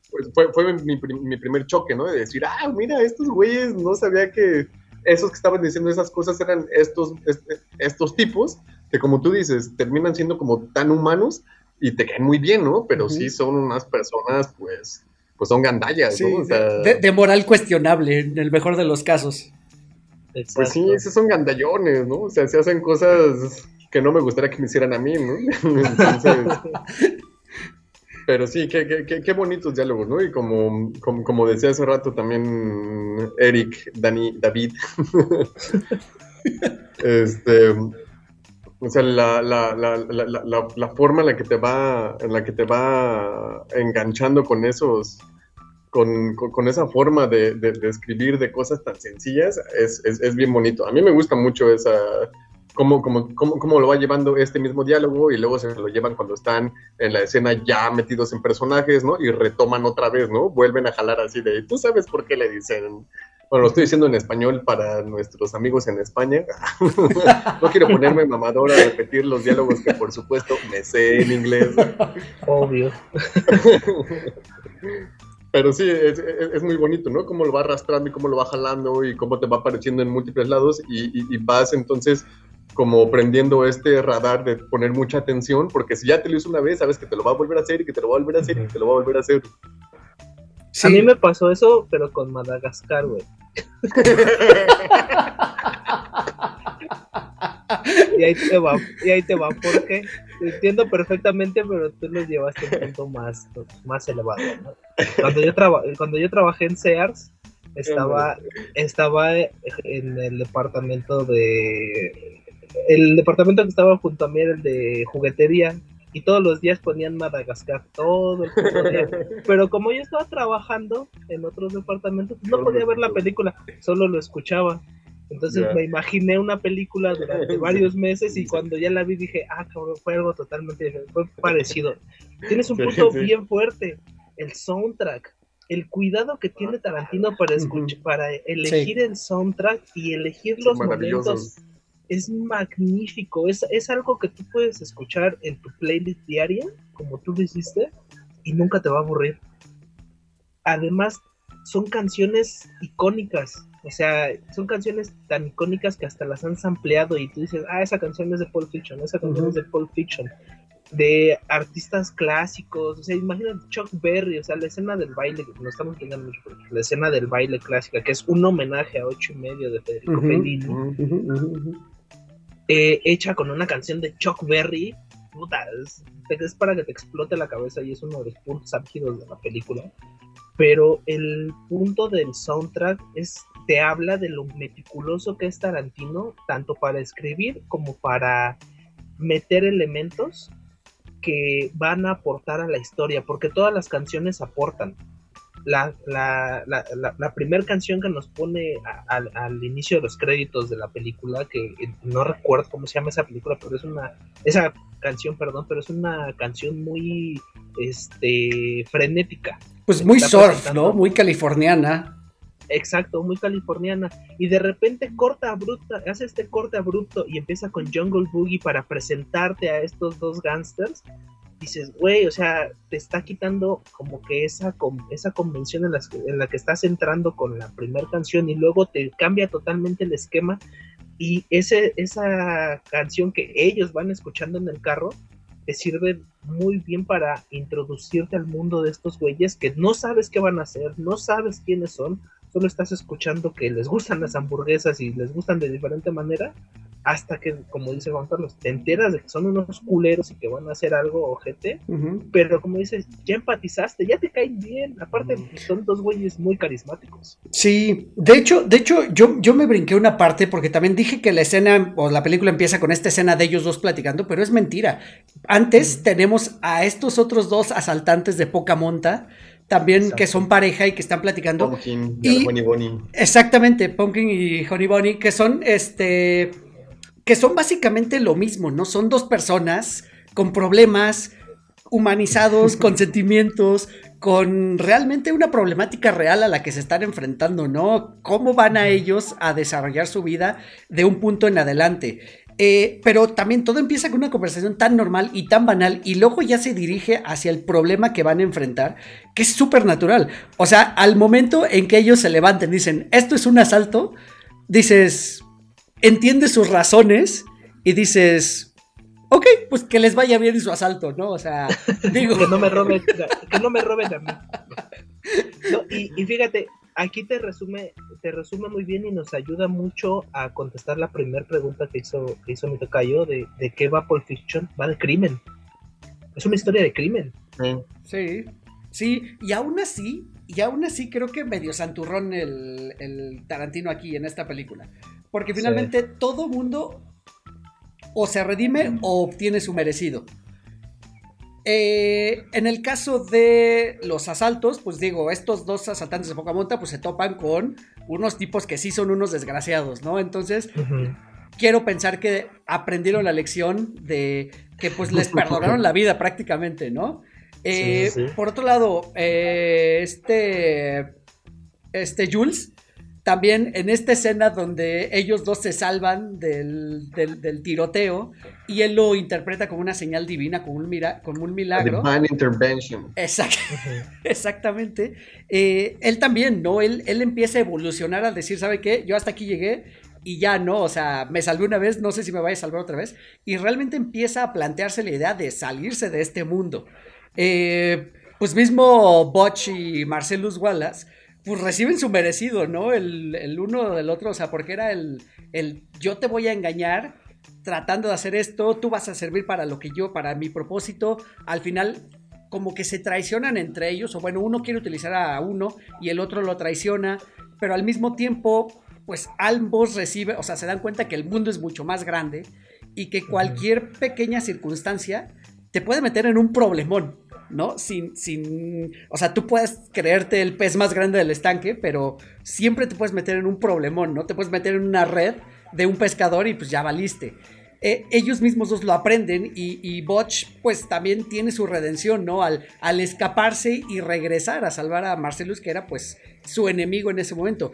Pues, fue, fue mi, primer choque, ¿no? De decir, ah, mira, estos güeyes no sabía que esos que estaban diciendo esas cosas eran estos, estos tipos que como tú dices, terminan siendo como tan humanos y te caen muy bien, ¿no? Pero sí son unas personas, pues, pues son gandallas, ¿no? de, moral cuestionable, en el mejor de los casos. Pues sí, esos son gandallones, ¿no? O sea, se hacen cosas que no me gustaría que me hicieran a mí, ¿no? [laughs] Entonces, pero sí, qué, qué, qué, bonitos diálogos, ¿no? Y como, como, como, decía hace rato también Eric, Dani, David, [laughs] este, o sea, la, la, la, la, forma en la que te va, en la que te va enganchando con esos, con, esa forma de, de, escribir de cosas tan sencillas, es, es, es, bien bonito. A mí me gusta mucho esa, cómo, cómo, cómo, cómo, lo va llevando este mismo diálogo y luego se lo llevan cuando están en la escena ya metidos en personajes, ¿no? Y retoman otra vez, ¿no? Vuelven a jalar así de, ¿tú sabes por qué le dicen bueno, lo estoy diciendo en español para nuestros amigos en España. [laughs] no quiero ponerme mamador a repetir los diálogos que por supuesto me sé en inglés. Obvio. Pero sí, es, muy bonito, ¿no? Cómo lo va arrastrando y cómo lo va jalando y cómo te va apareciendo en múltiples lados y, vas entonces como prendiendo este radar de poner mucha atención, porque si ya te lo hizo una vez, sabes que te lo va a volver a hacer y que te lo va a volver a hacer y que te lo va a volver a hacer. A mí me pasó eso, pero con Madagascar, güey. [laughs] y ahí te va, y ahí te va, porque entiendo perfectamente, pero tú lo llevaste a un punto más, más elevado. Cuando, yo cuando yo trabajé en Sears, estaba, estaba en el departamento de. El departamento que estaba junto a mí era el de juguetería y todos los días ponían Madagascar, todo el día. [laughs] Pero como yo estaba trabajando en otros departamentos, no podía ver la película, solo lo escuchaba. Entonces me imaginé una película durante varios [laughs] meses y cuando ya la vi dije, ah, cabrón, fue algo totalmente diferente, fue parecido. Tienes un punto bien fuerte, el soundtrack, el cuidado que tiene Tarantino para escuchar, para elegir el soundtrack y elegir los momentos es magnífico, es, es algo que tú puedes escuchar en tu playlist diaria, como tú lo hiciste, y nunca te va a aburrir. Además, son canciones icónicas O sea, son canciones tan icónicas que hasta las han sampleado y tú dices, ah, esa canción es de Pulp Fiction, esa canción es de Pulp Fiction. De artistas clásicos, o sea, imagínate Chuck Berry, o sea, la escena del baile, no estamos entendiendo mucho, la escena del baile clásica, que es un homenaje a ocho y medio de Federico Fellini, eh, hecha con una canción de Chuck Berry, es, para que te explote la cabeza y es uno de los puntos álgidos de la película. Pero el punto del soundtrack es te habla de lo meticuloso que es Tarantino, tanto para escribir como para meter elementos que van a aportar a la historia, porque todas las canciones aportan. La, la, la, la primera canción que nos pone al inicio de los créditos de la película, que no recuerdo cómo se llama esa película, pero es una, esa canción, perdón, pero es una canción muy este, frenética. Pues muy surf, ¿no? Muy californiana. Exacto, muy californiana. Y de repente corta abrupta, hace este corte abrupto y empieza con Jungle Boogie para presentarte a estos dos gangsters. Dices, güey, o sea, te está quitando como que esa, esa convención en en la que estás entrando con la primera canción y luego te cambia totalmente el esquema. Y ese, esa canción que ellos van escuchando en el carro te sirve muy bien para introducirte al mundo de estos güeyes que no sabes qué van a hacer, no sabes quiénes son, solo estás escuchando que les gustan las hamburguesas y les gustan de diferente manera, hasta que, como dice Juan Carlos, te enteras de que son unos culeros y que van a hacer algo ojete, pero como dices, ya empatizaste, ya te caen bien, aparte son dos güeyes muy carismáticos. Sí, de hecho, de hecho, yo, yo me brinqué una parte porque también dije que la escena o la película empieza con esta escena de ellos dos platicando, pero es mentira. Antes tenemos a estos otros dos asaltantes de poca monta también que son pareja y que están platicando. Pumpkin y, Honey Bunny. Exactamente, Pumpkin y Honey Bunny, que son este que son básicamente lo mismo, ¿no? Son dos personas con problemas humanizados, [laughs] con sentimientos, con realmente una problemática real a la que se están enfrentando, ¿no? ¿Cómo van a ellos a desarrollar su vida de un punto en adelante? Eh, pero también todo empieza con una conversación tan normal y tan banal y luego ya se dirige hacia el problema que van a enfrentar, que es súper natural. O sea, al momento en que ellos se levanten dicen, esto es un asalto, dices, entiendes sus razones y dices, ok, pues que les vaya bien su asalto, ¿no? O sea, [laughs] digo... que no me roben, que no me roben a mí. y, y fíjate, aquí te resume, te resume muy bien y nos ayuda mucho a contestar la primera pregunta que hizo, que hizo mi tocayo de, de qué va Pulp Fiction. Va de crimen. Es una historia de crimen. Sí, sí, y aún así, y aún así creo que medio santurrón el, el Tarantino aquí en esta película. Porque finalmente todo mundo o se redime o obtiene su merecido. Eh, en el caso de los asaltos, pues digo, estos dos asaltantes de poca monta, pues se topan con unos tipos que sí son unos desgraciados, ¿no? Entonces, quiero pensar que aprendieron la lección de que pues les [laughs] perdonaron la vida prácticamente, ¿no? Eh, por otro lado, eh, este, este Jules, también en esta escena donde ellos dos se salvan del, tiroteo y él lo interpreta como una señal divina, como un, mira, como un milagro. Divine intervention. [laughs] exactamente. Eh, él también, ¿no? Él, él empieza a evolucionar al decir, ¿sabe qué? Yo hasta aquí llegué y ya no, o sea, me salvé una vez, no sé si me vaya a salvar otra vez. Y realmente empieza a plantearse la idea de salirse de este mundo. Eh, pues mismo Butch y Marcellus Wallace pues reciben su merecido, ¿no? El, uno del otro, o sea, porque era el, el yo te voy a engañar tratando de hacer esto, tú vas a servir para lo que yo, para mi propósito, al final como que se traicionan entre ellos, o bueno, uno quiere utilizar a uno y el otro lo traiciona, pero al mismo tiempo, pues ambos reciben, o sea, se dan cuenta que el mundo es mucho más grande y que cualquier pequeña circunstancia te puede meter en un problemón. ¿No? Sin, sin, o sea, tú puedes creerte el pez más grande del estanque, pero siempre te puedes meter en un problemón, ¿no? Te puedes meter en una red de un pescador y pues ya valiste. Eh, ellos mismos dos lo aprenden y, y, Botch pues también tiene su redención, ¿no? Al, al escaparse y regresar a salvar a Marcelus, que era pues su enemigo en ese momento.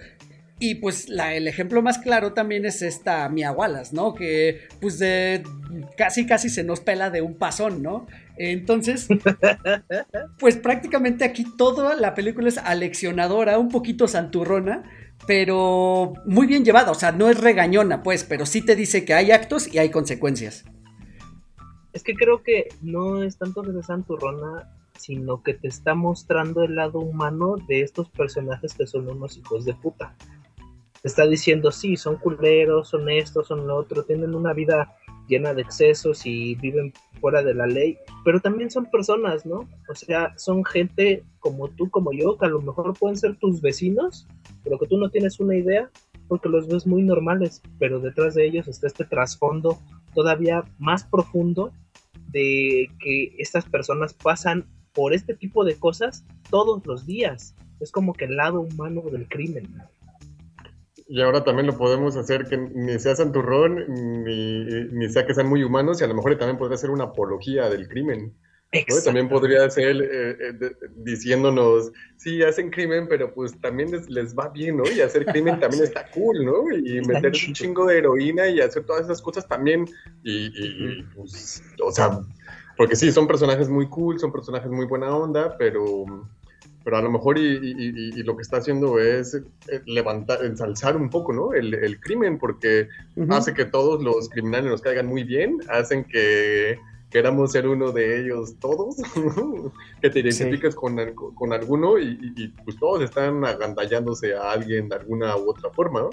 Y pues la, el ejemplo más claro también es esta Mia Wallace, ¿no? Que pues de, casi casi se nos pela de un pasón, ¿no? Entonces, [laughs] pues prácticamente aquí toda la película es aleccionadora, un poquito santurrona, pero muy bien llevada, o sea, no es regañona, pues, pero sí te dice que hay actos y hay consecuencias. Es que creo que no es tanto que sea santurrona, sino que te está mostrando el lado humano de estos personajes que son unos hijos de puta. Está diciendo, sí, son culeros, son esto, son lo otro, tienen una vida llena de excesos y viven fuera de la ley, pero también son personas, ¿no? O sea, son gente como tú, como yo, que a lo mejor pueden ser tus vecinos, pero que tú no tienes una idea porque los ves muy normales, pero detrás de ellos está este trasfondo todavía más profundo de que estas personas pasan por este tipo de cosas todos los días. Es como que el lado humano del crimen. Y ahora también lo podemos hacer que ni sea santurrón, ni, ni sea que sean muy humanos, y a lo mejor también podría ser una apología del crimen. También podría ser eh, eh, diciéndonos, sí, hacen crimen, pero pues también les, va bien, ¿no? Y hacer crimen [laughs] también está cool, ¿no? Y meter un chingo de heroína y hacer todas esas cosas también. Y, y, pues, o sea, porque sí, son personajes muy cool, son personajes muy buena onda, pero pero a lo mejor y, lo que está haciendo es eh, levantar, ensalzar un poco, ¿no? El, crimen, porque hace que todos los criminales nos caigan muy bien, hacen que queramos ser uno de ellos todos, [laughs] que te identifiques con, con, alguno y, pues todos están agandallándose a alguien de alguna u otra forma, ¿no?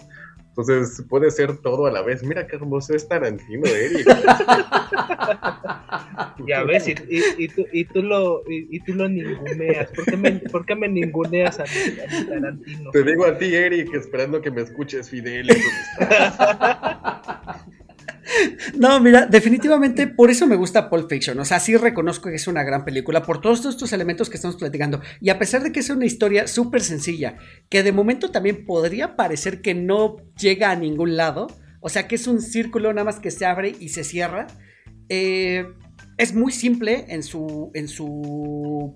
Entonces puede ser todo a la vez. Mira qué hermoso es Tarantino, Eric. [laughs] ya ves, y, y, tú, y, tú, lo, y, tú lo ninguneas. ¿Por qué me, por qué me ninguneas a, a, Tarantino? Te digo a ti, Eric, esperando que me escuches, Fidel. [laughs] No, mira, definitivamente por eso me gusta Pulp Fiction. O sea, sí reconozco que es una gran película por todos estos elementos que estamos platicando. Y a pesar de que es una historia súper sencilla, que de momento también podría parecer que no llega a ningún lado, o sea, que es un círculo nada más que se abre y se cierra, eh, es muy simple en su, en su,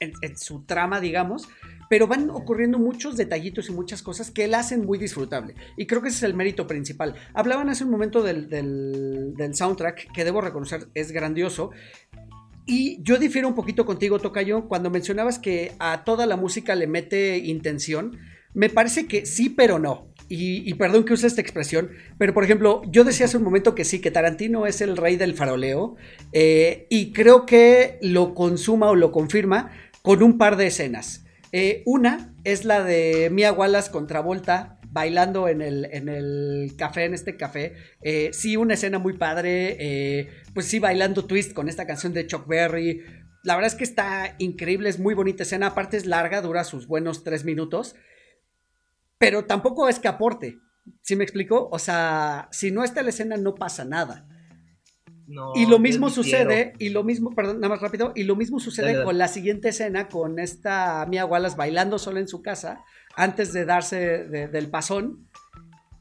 en su trama, digamos pero van ocurriendo muchos detallitos y muchas cosas que la hacen muy disfrutable. Y creo que ese es el mérito principal. Hablaban hace un momento del, soundtrack, que debo reconocer es grandioso. Y yo difiero un poquito contigo, Tocayo, cuando mencionabas que a toda la música le mete intención. Me parece que sí, pero no. Y, perdón que use esta expresión, pero por ejemplo, yo decía hace un momento que sí, que Tarantino es el rey del faroleo, eh, y creo que lo consuma o lo confirma con un par de escenas. Eh, una es la de Mia Wallace contra Volta bailando en el, en el café, en este café. Eh, sí, una escena muy padre. Eh, pues sí, bailando twist con esta canción de Chuck Berry. La verdad es que está increíble, es muy bonita escena. Aparte es larga, dura sus buenos tres minutos. Pero tampoco es que aporte. ¿Sí me explico? O sea, si no está la escena no pasa nada y lo mismo sucede, y lo mismo, perdón, nada más rápido, y lo mismo sucede con la siguiente escena, con esta Mia Wallace bailando sola en su casa, antes de darse del pasón,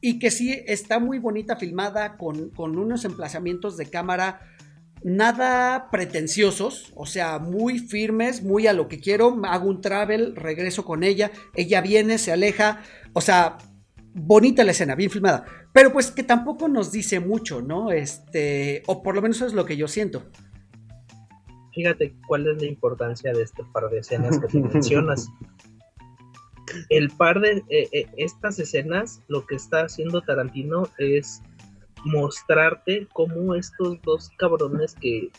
y que sí está muy bonita filmada, con, con unos emplazamientos de cámara nada pretenciosos, o sea, muy firmes, muy a lo que quiero, hago un travel, regreso con ella, ella viene, se aleja, o sea, bonita la escena, bien filmada, pero pues que tampoco nos dice mucho, ¿no? Este, o por lo menos eso es lo que yo siento. Fíjate cuál es la importancia de este par de escenas que [laughs] mencionas. El par de eh, eh, estas escenas, lo que está haciendo Tarantino es mostrarte cómo estos dos cabrones que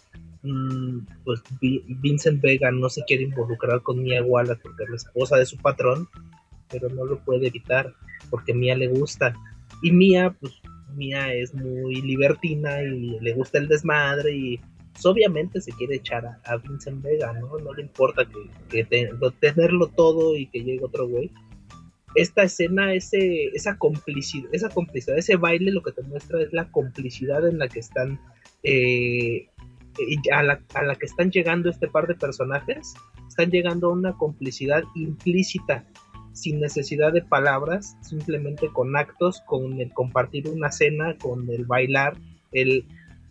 mm, pues Vincent Vega no se quiere involucrar con Mia Wallace porque es la esposa de su patrón, pero no lo puede evitar porque Mia le gusta. Y Mia, pues Mia es muy libertina y le gusta el desmadre y pues, obviamente se quiere echar a, Vincent Vega, ¿no? No le importa que, tenerlo todo y que llegue otro güey. Esta escena, ese, esa complicidad, esa complicidad, ese baile lo que te muestra es la complicidad en la que están eh, a, la, a la que están llegando este par de personajes, están llegando a una complicidad implícita sin necesidad de palabras, simplemente con actos, con el compartir una cena, con el bailar, el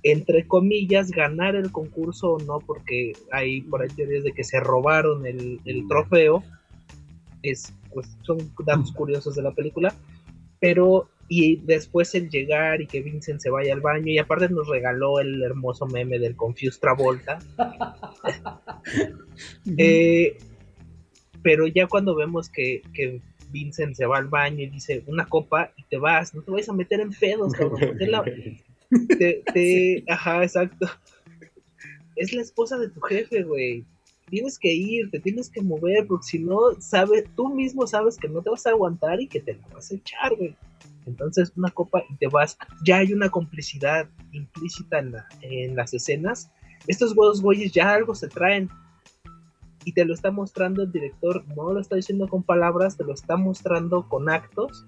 entre comillas ganar el concurso o no, porque hay por ahí teorías de que se robaron el, trofeo, es, pues son datos curiosos de la película, pero y después el llegar y que Vincent se vaya al baño y aparte nos regaló el hermoso meme del Confused Travolta. [laughs] eh, pero ya cuando vemos que, Vincent se va al baño y dice una copa y te vas, no te vayas a meter en pedos, cabrón. porque la- te, te- [laughs] Ajá, exacto. Es la esposa de tu jefe, güey. Tienes que ir, te tienes que mover, porque si no, sabes, tú mismo sabes que no te vas a aguantar y que te la vas a echar, güey. Entonces, una copa y te vas. Ya hay una complicidad implícita en, la- en las escenas. Estos dos güeyes ya algo se traen. Y te lo está mostrando el director. No lo está diciendo con palabras, te lo está mostrando con actos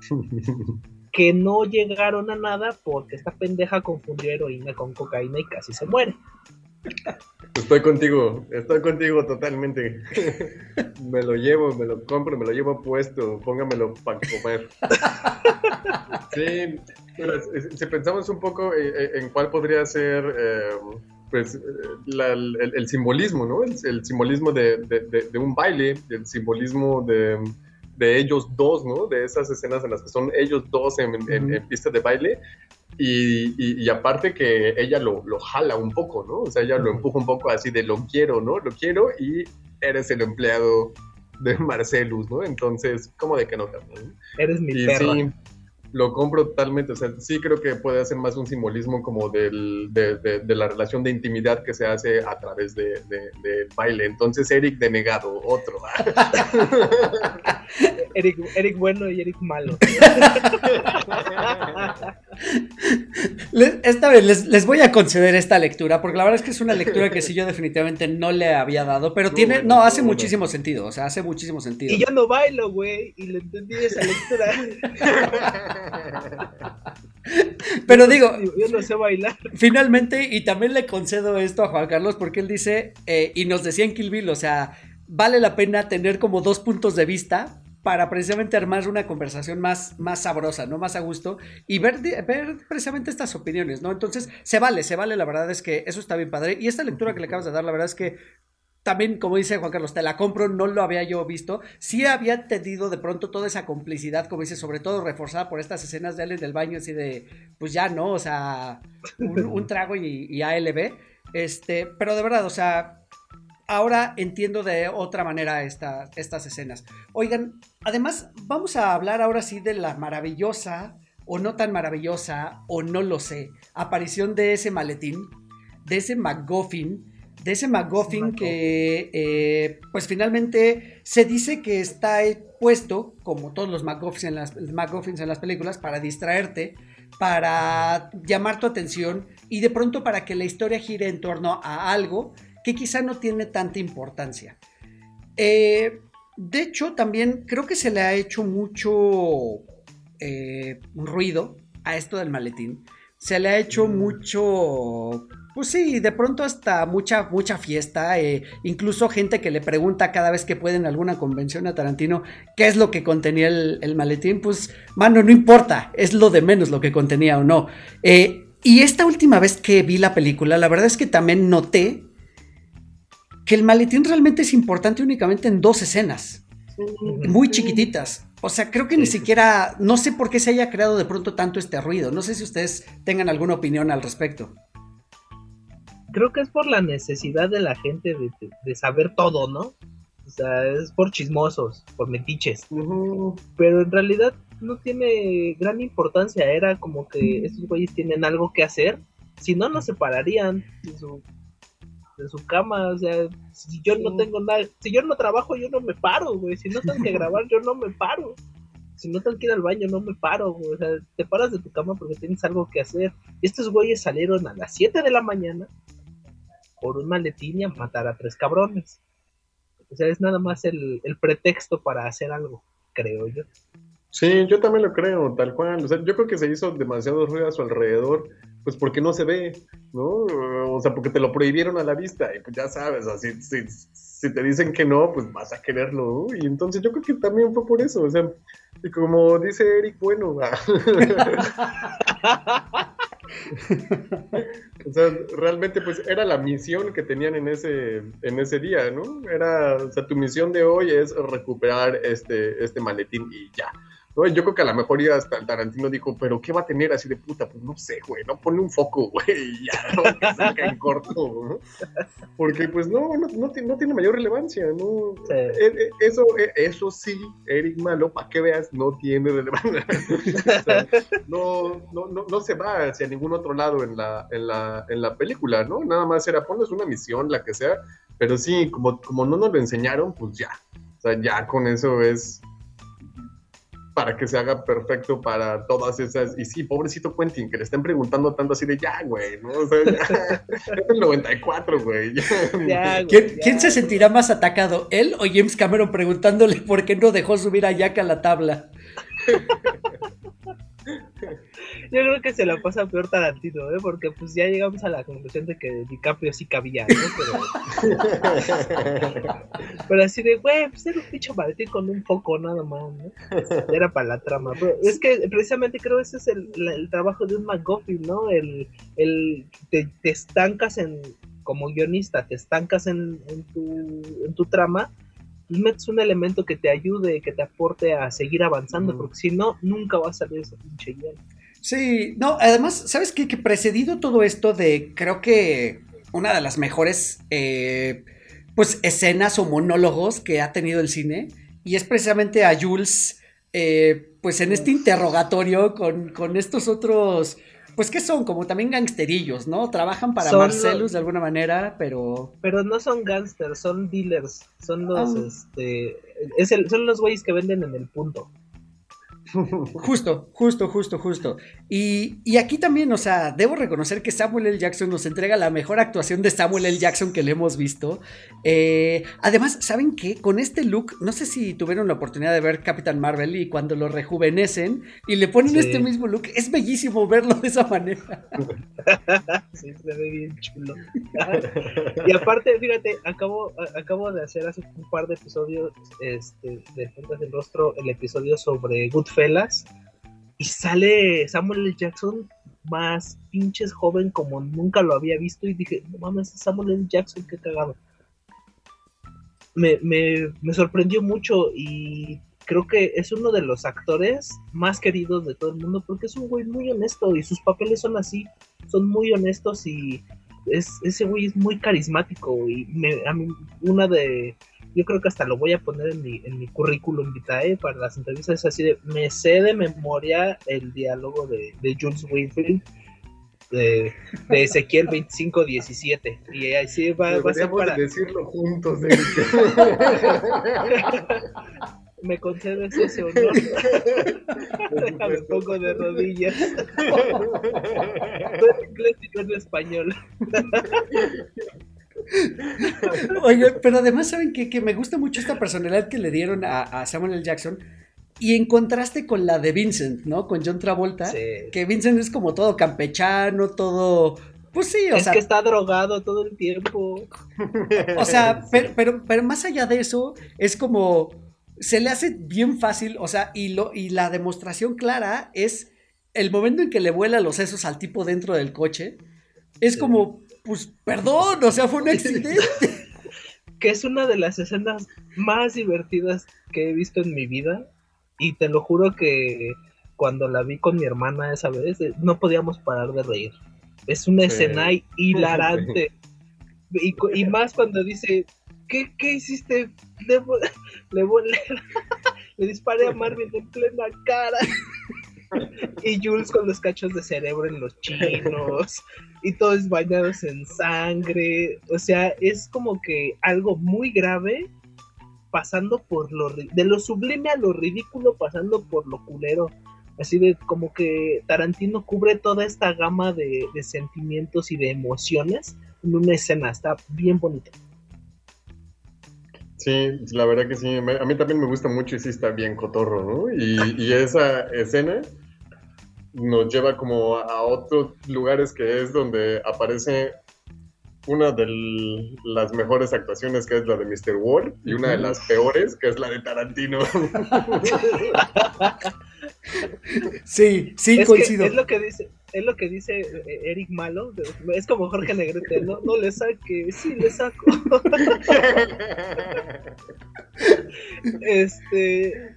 [laughs] que no llegaron a nada porque esta pendeja confundió heroína con cocaína y casi se muere. Estoy contigo, estoy contigo totalmente. [laughs] me lo llevo, me lo compro, me lo llevo puesto, póngamelo para comer. [laughs] Sí, si pensamos un poco eh, eh, en cuál podría ser, eh, pues, eh, la- el, el simbolismo, ¿no? El, el simbolismo de, de- de- de un baile, el simbolismo de, ellos dos, ¿no? De esas escenas en las que son ellos dos en, en- Ujú. en pista de baile. Y, y- y aparte que ella lo, lo jala un poco, ¿no? O sea, ella lo empuja un poco así de lo quiero, ¿no? Lo quiero y eres el empleado de Marcelus, ¿no? Entonces, ¿cómo de que no también? Eres mi Y perra. sí, lo compro totalmente. O sea, sí creo que puede hacer más un simbolismo como del, de, de- de la relación de intimidad que se hace a través de, de- baile. Entonces, Eric denegado, otro. [laughs] Eric, Eric bueno y Eric malo. Les- esta vez les, les voy a conceder esta lectura, porque la verdad es que es una lectura que sí yo definitivamente no le había dado, pero tiene, no, hace muchísimo sentido, o sea, hace muchísimo sentido. Y yo no bailo, güey. Y le entendí esa lectura. Pero digo, Yo no sé bailar. finalmente, y también le concedo esto a Juan Carlos, porque él dice, eh, y nos decía en Kill Bill, o sea, vale la pena tener como dos puntos de vista para precisamente armar una conversación más, más sabrosa, ¿no? Más a gusto y ver, ver precisamente estas opiniones, ¿no? Entonces, se vale, se vale, la verdad es que eso está bien padre. Y esta lectura que le acabas de dar, la verdad es que también, como dice Juan Carlos, te la compro, no lo había yo visto. Sí había tenido de pronto toda esa complicidad, como dice, sobre todo reforzada por estas escenas de él en el baño, así de, pues ya, ¿no? O sea, un, un [laughs] trago y, y ALB. Este, pero de verdad, o sea, ahora entiendo de otra manera esta- estas escenas. Oigan, además, vamos a hablar ahora sí de la maravillosa, o no tan maravillosa, o no lo sé, aparición de ese maletín, de ese McGuffin, de ese McGuffin que, eh, pues finalmente se dice que está puesto, como todos los McGuffins en las, McGuffins en las películas, para distraerte, para llamar tu atención y de pronto para que la historia gire en torno a algo que quizá no tiene tanta importancia. Eh, de hecho, también creo que se le ha hecho mucho eh, ruido a esto del maletín. Se le ha hecho mucho, pues sí, de pronto hasta mucha, mucha fiesta. eh, incluso gente que le pregunta cada vez que puede en alguna convención a Tarantino qué es lo que contenía el, el maletín. Pues, mano, no importa, es lo de menos lo que contenía o no. Eh, y esta última vez que vi la película, la verdad es que también noté que el maletín realmente es importante únicamente en dos escenas, muy chiquititas. O sea, creo que ni siquiera, no sé por qué se haya creado de pronto tanto este ruido. No sé si ustedes tengan alguna opinión al respecto. Creo que es por la necesidad de la gente de, de- de saber todo, ¿no? O sea, es por chismosos, por metiches. Pero en realidad no tiene gran importancia. Era como que estos güeyes tienen algo que hacer. Si no, no se pararían su, de su cama. O sea, si yo no tengo nada, si yo no trabajo, yo no me paro, güey. Si no tengo que [laughs] grabar, yo no me paro. Si no tengo que ir al baño, no me paro, güey. O sea, te paras de tu cama porque tienes algo que hacer. Y estos güeyes salieron a las 7 de la mañana por un maletín y a matar a tres cabrones. O sea, es nada más el, el pretexto para hacer algo, creo yo. Sí, yo también lo creo, tal cual. O sea, yo creo que se hizo demasiado ruido a su alrededor, pues porque no se ve, ¿no? O sea, porque te lo prohibieron a la vista, y pues ya sabes, así, si, te dicen que no, pues vas a quererlo, ¿no? Y entonces yo creo que también fue por eso, o sea, y como dice Eric, bueno, [laughs] o sea, realmente pues era la misión que tenían en ese, en ese día, ¿no? Era, o sea, tu misión de hoy es recuperar este, este maletín y ya. ¿No? Yo creo que a lo mejor ya hasta el Tarantino dijo, pero ¿qué va a tener así de puta? Pues no sé, güey, no pone un foco, [laughs] güey, ya, ¿no? Que salga en corto, ¿no? Porque pues no, no, no, no tiene mayor relevancia, ¿no? Sí. Eh, eh, Eso, eh, eso sí, Eric Malo, para que veas, no tiene relevancia. [laughs] O sea, no, no, no, no se va hacia ningún otro lado en la, en la, en la película, ¿no? Nada más era ponles una misión, la que sea, pero sí, como, como no nos lo enseñaron, pues ya. O sea, ya con eso es para que se haga perfecto para todas esas. Y sí, pobrecito Quentin, que le estén preguntando tanto así de ya, güey, ¿no? O sea, ya, [laughs] es el 94, güey. [laughs] ya. Ya, güey, ¿Quién, ya. quién se sentirá más atacado? ¿Él o James Cameron preguntándole por qué no dejó subir a Jack a la tabla? [laughs] Yo creo que se la pasa peor Tarantino, ¿eh? Porque pues ya llegamos a la conclusión de que DiCaprio sí cabía, ¿no? Pero, así de, güey, pues era un pinche maletín con un foco nada más, ¿no? Era para la trama. Pero es que precisamente creo ese es el, el trabajo de un McGuffin, ¿no? El, el te, te estancas en, como guionista, te estancas en, en, tu, en tu trama y metes un elemento que te ayude, que te aporte a seguir avanzando, porque si no, nunca va a salir ese pinche guion. Sí, no, además, ¿sabes qué? Que precedido todo esto de, creo que una de las mejores, eh, pues, escenas o monólogos que ha tenido el cine, y es precisamente a Jules, eh, pues, en este interrogatorio con, con estos otros, pues, que son? Como también gangsterillos, ¿no? Trabajan para Son Marcelus los- de alguna manera, pero... Pero no son gangsters, son dealers, son los, Ah. este, es el- son los güeyes que venden en el punto. Justo, justo, justo, justo. Y, y aquí también, o sea, debo reconocer que Samuel L. Jackson nos entrega la mejor actuación de Samuel L. Jackson que le hemos visto. Eh, además, ¿saben qué? Con este look, no sé si tuvieron la oportunidad de ver Capitán Marvel y cuando lo rejuvenecen y le ponen Sí. este mismo look, es bellísimo verlo de esa manera. [laughs] Sí, se ve bien chulo. y aparte, fíjate, acabo, acabo de hacer hace un par de episodios este, de Puntas del Rostro, el episodio sobre Goodfellas, y sale Samuel L. Jackson más pinches joven como nunca lo había visto, y dije, no mames, es Samuel L. Jackson, qué cagado. Me, sorprendió mucho y creo que es uno de los actores más queridos de todo el mundo porque es un güey muy honesto y sus papeles son así, son muy honestos y es, ese güey es muy carismático y me, a mí una de, yo creo que hasta lo voy a poner en mi, en mi currículum vitae para las entrevistas, es así de, me sé de memoria el diálogo de, de Jules Winfield. De, de Ezequiel 2517 y así va, va a ser para decirlo juntos, Eric. [laughs] me concedes ese honor [laughs] déjame pongo de rodillas [laughs] inglés y español Oye, pero además, ¿saben qué? Que me gusta mucho esta personalidad que le dieron a, a Samuel L. Jackson y en contraste con la de Vincent, ¿no? Con John Travolta. Sí. Que Vincent es como todo campechano, todo. Pues sí, o es sea, que está drogado todo el tiempo o sea, [laughs] pero, pero, pero más allá de eso, es como. Se le hace bien fácil, o sea, y, lo, y la demostración clara es el momento en que le vuela los sesos al tipo dentro del coche. Es Sí. como, pues, perdón, o sea, fue un accidente. [laughs] que es una de las escenas más divertidas que he visto en mi vida y te lo juro que cuando la vi con mi hermana esa vez eh, no podíamos parar de reír es una Sí. escena hilarante [laughs] y, más cuando dice ¿qué, qué hiciste? Le, [laughs] le, le, le disparé a Marvin en plena cara [laughs] y Jules con los cachos de cerebro en los chinos y todos bañados en sangre. O sea, es como que algo muy grave pasando por lo de lo sublime a lo ridículo pasando por lo culero. Así de como que Tarantino cubre toda esta gama de, de sentimientos y de emociones en una escena. Está bien bonito. Sí, la verdad que sí. A mí también me gusta mucho y sí está bien cotorro, ¿no? Y, y esa escena nos lleva como a otros lugares que es donde aparece una de las mejores actuaciones que es la de Mr. Ward y una de las peores que es la de Tarantino. [laughs] Sí, sí, es, coincido. que es lo que dice, es lo que dice eh, Eric Malo. Es como Jorge Negrete, no, no le saque, sí le saco. [laughs] Este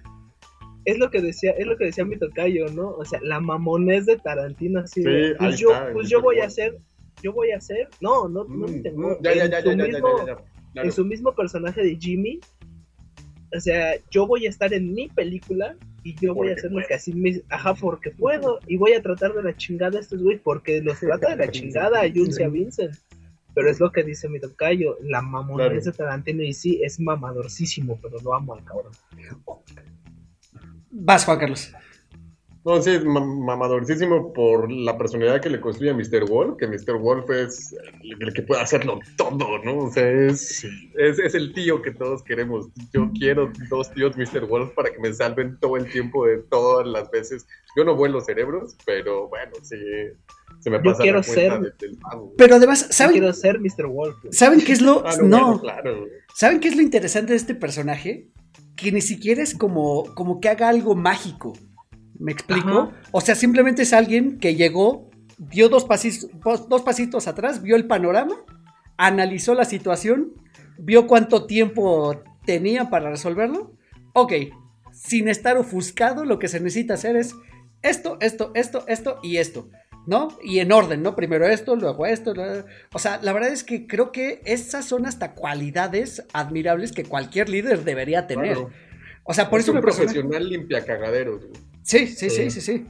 es lo que decía, es lo que decía mi tocayo, ¿no? O sea, la mamonés de Tarantino así Sí, de, ahí pues yo, está, pues yo voy a hacer, yo voy a hacer, no, no, no tengo, en su mismo personaje de Jimmy, o sea, yo voy a estar en mi película y yo voy a hacer lo que así me, ajá, porque puedo, y voy a tratar de la chingada a estos güey, porque los trata de la chingada a Jules y a Vincent. Pero es lo que dice mi tocayo, la mamonés Claro. de Tarantino y sí, es mamadorcísimo, pero lo amo al cabrón. Vas, Juan Carlos. No, sí, es ma- mamadorcísimo por la personalidad que le construye a Mr. Wolf, que Mr. Wolf es el, que puede hacerlo todo, ¿no? O sea, es, es, es el tío que todos queremos. Yo quiero dos tíos Mr. Wolf para que me salven todo el tiempo de todas las veces. Yo no vuelo cerebros, pero bueno, sí, se me Yo pasa quiero la cuenta ser-. Pero además, Yo ¿saben, quiero ser Mr. Wolf. güey. ¿saben qué es lo...? Ah, no, bueno, claro. ¿saben qué es lo interesante de este personaje? Que ni siquiera es como, como que haga algo mágico. ¿Me explico? Ajá. O sea, simplemente es alguien que llegó, dio dos, pasis- dos, dos pasitos atrás, vio el panorama, analizó la situación, vio cuánto tiempo tenía para resolverlo. Ok, sin estar ofuscado, lo que se necesita hacer es esto, esto, esto, esto y esto. ¿No? Y en orden, ¿no? Primero esto, luego esto. luego- O sea, la verdad es que creo que esas son hasta cualidades admirables que cualquier líder debería tener. Claro. O sea, por es eso un me persona- profesional limpia cagaderos. güey. Sí, sí, sí, Sí. sí, sí.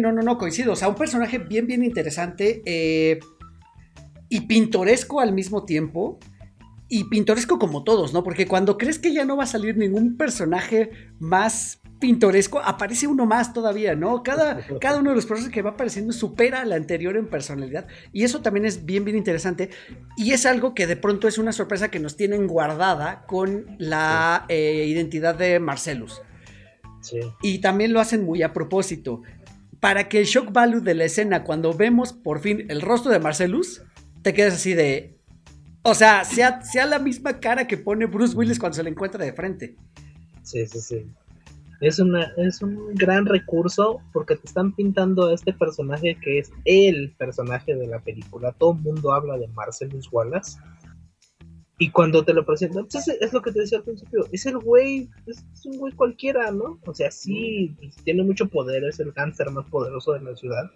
No, no, no, coincido. O sea, un personaje bien, bien interesante eh, y pintoresco al mismo tiempo. Y pintoresco como todos, ¿no? Porque cuando crees que ya no va a salir ningún personaje más pintoresco, aparece uno más todavía, ¿no? Cada, [laughs] cada uno de los personajes que va apareciendo supera al anterior en personalidad. Y eso también es bien, bien interesante. Y es algo que de pronto es una sorpresa que nos tienen guardada con la eh, identidad de Marcellus. Sí. Y también lo hacen muy a propósito. Para que el shock value de la escena, cuando vemos por fin el rostro de Marcellus, te quedas así de. O sea, sea, sea la misma cara que pone Bruce Willis cuando se le encuentra de frente. Sí, sí, sí. Es, una, es un gran recurso porque te están pintando a este personaje que es el personaje de la película. Todo el mundo habla de Marcellus Wallace. Y cuando te lo presentan, pues es, lo que te decía al principio, es el güey, es, un güey cualquiera, ¿no? O sea, sí, pues, tiene mucho poder, es el cáncer más poderoso de la ciudad.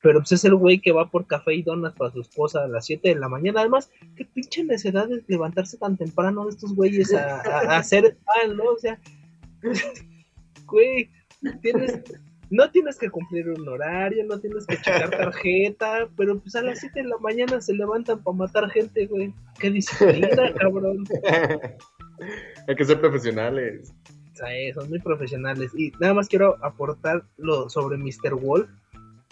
Pero pues es el güey que va por café y donas para su esposa a las 7 de la mañana. Además, qué pinche necesidad de levantarse tan temprano de estos güeyes a, a- a hacer pan, ¿no? O sea, [laughs] güey, tienes, no tienes que cumplir un horario, no tienes que checar [laughs] tarjeta, pero pues a las 7 de la mañana se levantan para matar gente, güey. Qué disciplina, [laughs] cabrón. Hay que ser profesionales. O sea, eh, son muy profesionales. Y nada más quiero aportar lo sobre Mr. Wolf.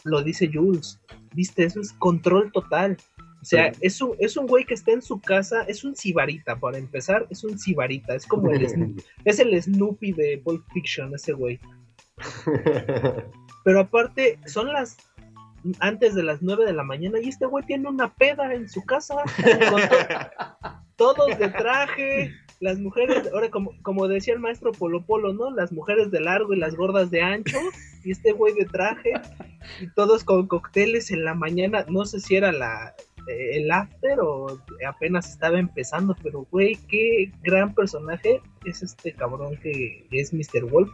Lo dice Jules. Viste, eso es control total. O sea, Sí. es, un, es un güey que está en su casa, es un sibarita, para empezar, es un sibarita, es como el, [laughs] es el Snoopy de Pulp Fiction, ese güey. [laughs] Pero aparte, son las antes de las 9 de la mañana y este güey tiene una peda en su casa, con to- [laughs] todos de traje, las mujeres, ahora como, como decía el maestro Polo Polo, ¿no? Las mujeres de largo y las gordas de ancho, y este güey de traje, y todos con cócteles en la mañana, no sé si era la eh, el after o apenas estaba empezando, pero güey, qué gran personaje es este cabrón que es Mr. Wolf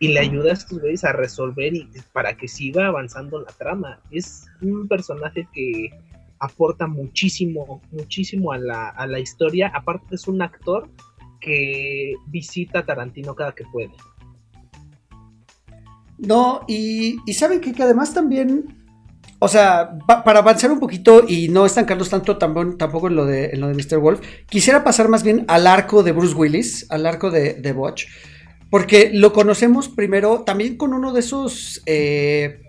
y le ayuda a estos güeyes a resolver y para que siga avanzando la trama. Es un personaje que aporta muchísimo, muchísimo a la, a la historia. Aparte es un actor que visita a Tarantino cada que puede. No, y, y saben que, que además también, o sea, pa- para avanzar un poquito y no estancarnos tanto tampoco, tampoco en, lo de, en lo de Mr. Wolf, quisiera pasar más bien al arco de Bruce Willis, al arco de, de Butch, porque lo conocemos primero también con uno de esos, eh,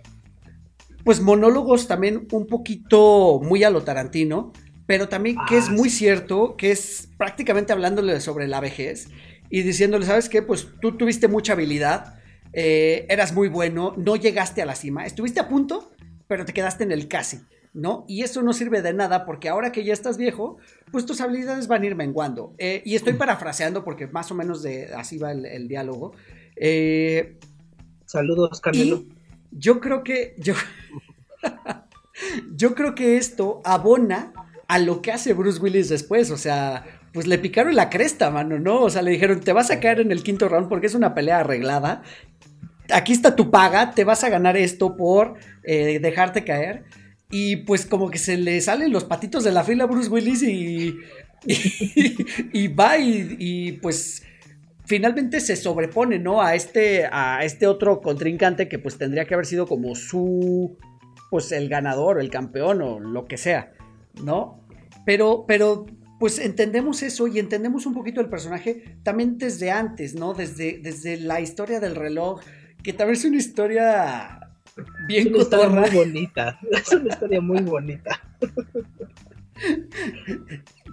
pues monólogos también un poquito muy a lo Tarantino, pero también que es Ah, muy cierto, que es prácticamente hablándole sobre la vejez y diciéndole, ¿sabes qué? Pues tú tuviste mucha habilidad, eh, eras muy bueno, no llegaste a la cima, estuviste a punto, pero te quedaste en el casi, ¿no? Y eso no sirve de nada porque ahora que ya estás viejo, pues tus habilidades van a ir menguando. Eh, y estoy parafraseando porque más o menos de así va el, el diálogo. Eh, Saludos, Canelo. y yo creo que yo, [laughs] yo creo que esto abona a lo que hace Bruce Willis después, o sea, pues le picaron la cresta, mano, ¿no? O sea, le dijeron, te vas a caer en el quinto round porque es una pelea arreglada. Aquí está tu paga, te vas a ganar esto por eh, dejarte caer. Y pues como que se le salen los patitos de la fila a Bruce Willis [laughs] y, y, va y, y, pues finalmente se sobrepone, ¿no? A este, a este otro contrincante que pues tendría que haber sido como su, pues el ganador o el campeón o lo que sea, ¿no? Pero, pero pues entendemos eso y entendemos un poquito el personaje también desde antes, ¿no? Desde, desde la historia del reloj, que también es una historia bien es una muy bonita. [laughs] Es una historia muy bonita.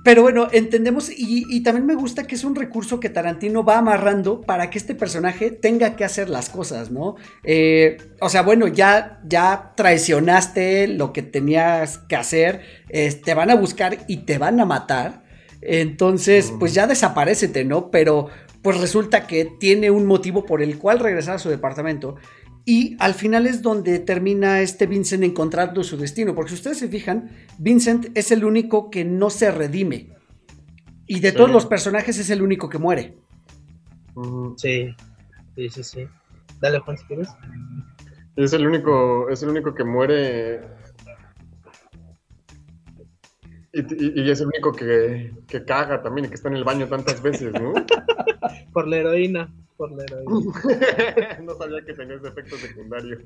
Pero bueno, entendemos y, también me gusta que es un recurso que Tarantino va amarrando para que este personaje tenga que hacer las cosas, ¿no? Eh, o sea, bueno, ya, ya traicionaste lo que tenías que hacer, te van a buscar y te van a matar. Entonces, pues ya desaparecete, ¿no? Pero pues resulta que tiene un motivo por el cual regresar a su departamento y al final es donde termina este Vincent encontrando su destino, porque si ustedes se fijan, Vincent es el único que no se redime. Y de todos los personajes es el único que muere. Sí, sí, sí, sí. Dale, Juan, si quieres. Es el único, es el único que muere. Y, es el único que, que caga también y que está en el baño tantas veces, ¿no? [laughs] Por la heroína. [laughs] no sabía que tenía ese efecto secundario.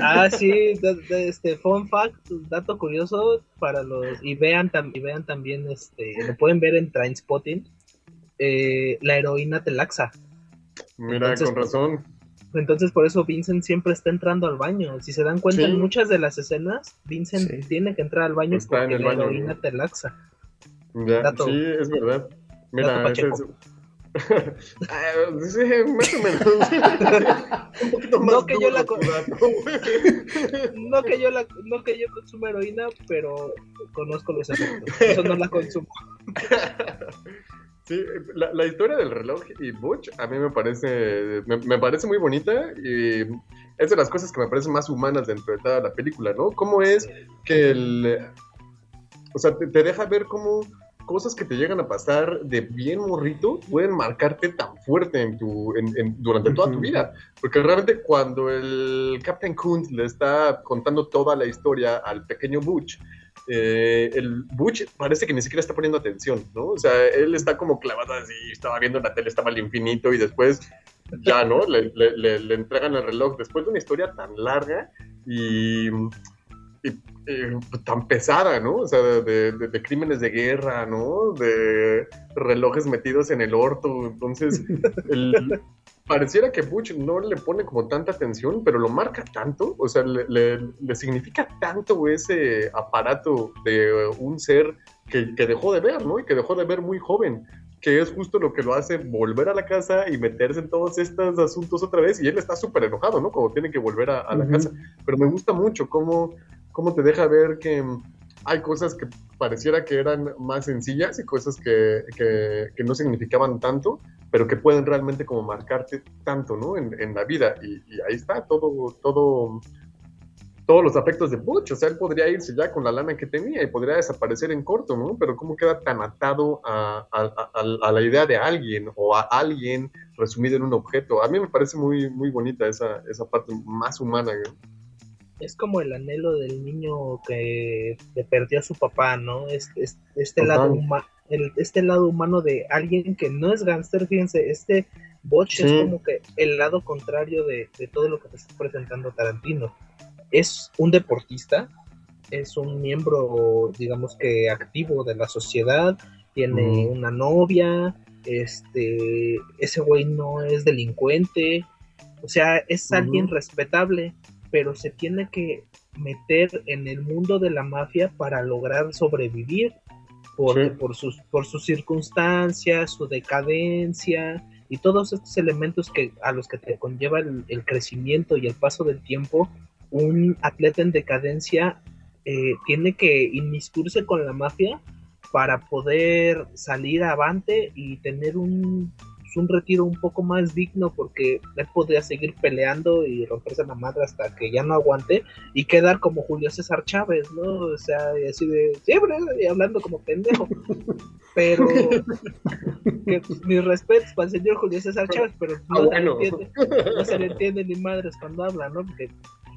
ah, sí, [laughs] este fun fact, dato curioso para los y vean y vean también este, lo pueden ver en Trainspotting. Eh, la heroína te laxa. Mira, con razón. Entonces por eso Vincent siempre está entrando al baño. Si se dan cuenta en muchas de las escenas, Vincent tiene que entrar al baño porque la heroína te laxa. sí, es verdad. Mira, Ah, [laughs] sí, más o menos. [laughs] un poquito más no que yo la [laughs] no que yo la no que yo consumo heroína, pero conozco los efectos. Eso no la consumo. Sí, la, la, historia del reloj y Butch a mí me parece me, me, parece muy bonita y es de las cosas que me parecen más humanas dentro de toda la película, ¿no? Cómo es que el o sea, te, te deja ver cómo cosas que te llegan a pasar de bien morrito pueden marcarte tan fuerte en tu, en, durante toda tu vida. Porque realmente cuando el Captain Kunt le está contando toda la historia al pequeño Butch, eh, el Butch parece que ni siquiera está poniendo atención, ¿no? O sea, él está como clavado así, estaba viendo la tele, estaba al infinito y después ya, ¿no? [laughs] Le, le, le entregan el reloj después de una historia tan larga y eh, tan pesada, ¿no? O sea, de, crímenes de guerra, ¿no? De relojes metidos en el orto. Entonces, [laughs] pareciera que Butch no le pone como tanta atención, pero lo marca tanto, o sea, le, significa tanto ese aparato de un ser que, que, dejó de ver, ¿no? Y que dejó de ver muy joven, que es justo lo que lo hace volver a la casa y meterse en todos estos asuntos otra vez, y él está súper enojado, ¿no? Como tiene que volver a, la casa. Pero me gusta mucho cómo cómo te deja ver que hay cosas que pareciera que eran más sencillas y cosas que, que, no significaban tanto, pero que pueden realmente como marcarte tanto, ¿no? En, en la vida. Y, ahí está todo, todo, todos los aspectos de Butch. O sea, él podría irse ya con la lana que tenía y podría desaparecer en corto, ¿no? Pero cómo queda tan atado a, a, la idea de alguien o a alguien resumido en un objeto. A mí me parece muy, muy bonita esa, esa parte más humana. Es como el anhelo del niño que, perdió a su papá, ¿no? Este, este, lado este lado humano de alguien que no es gangster, fíjense, este Botch es como que el lado contrario de, todo lo que te está presentando Tarantino. Es un deportista, es un miembro, digamos que activo de la sociedad, tiene una novia, este, ese güey no es delincuente, o sea, es alguien respetable, pero se tiene que meter en el mundo de la mafia para lograr sobrevivir por, por, sus, por sus circunstancias, su decadencia y todos estos elementos que, a los que te conlleva el, crecimiento y el paso del tiempo, un atleta en decadencia eh, tiene que inmiscuirse con la mafia para poder salir avante y tener un pues, un retiro un poco más digno porque él podría seguir peleando y romperse la madre hasta que ya no aguante y quedar como Julio César Chávez, ¿no? O sea, y así de siempre y hablando como pendejo. [laughs] Pero que, pues, mis respetos para el señor Julio César Chávez, pero no, se, bueno. entiende, no se le entiende ni madres cuando habla, ¿no? Porque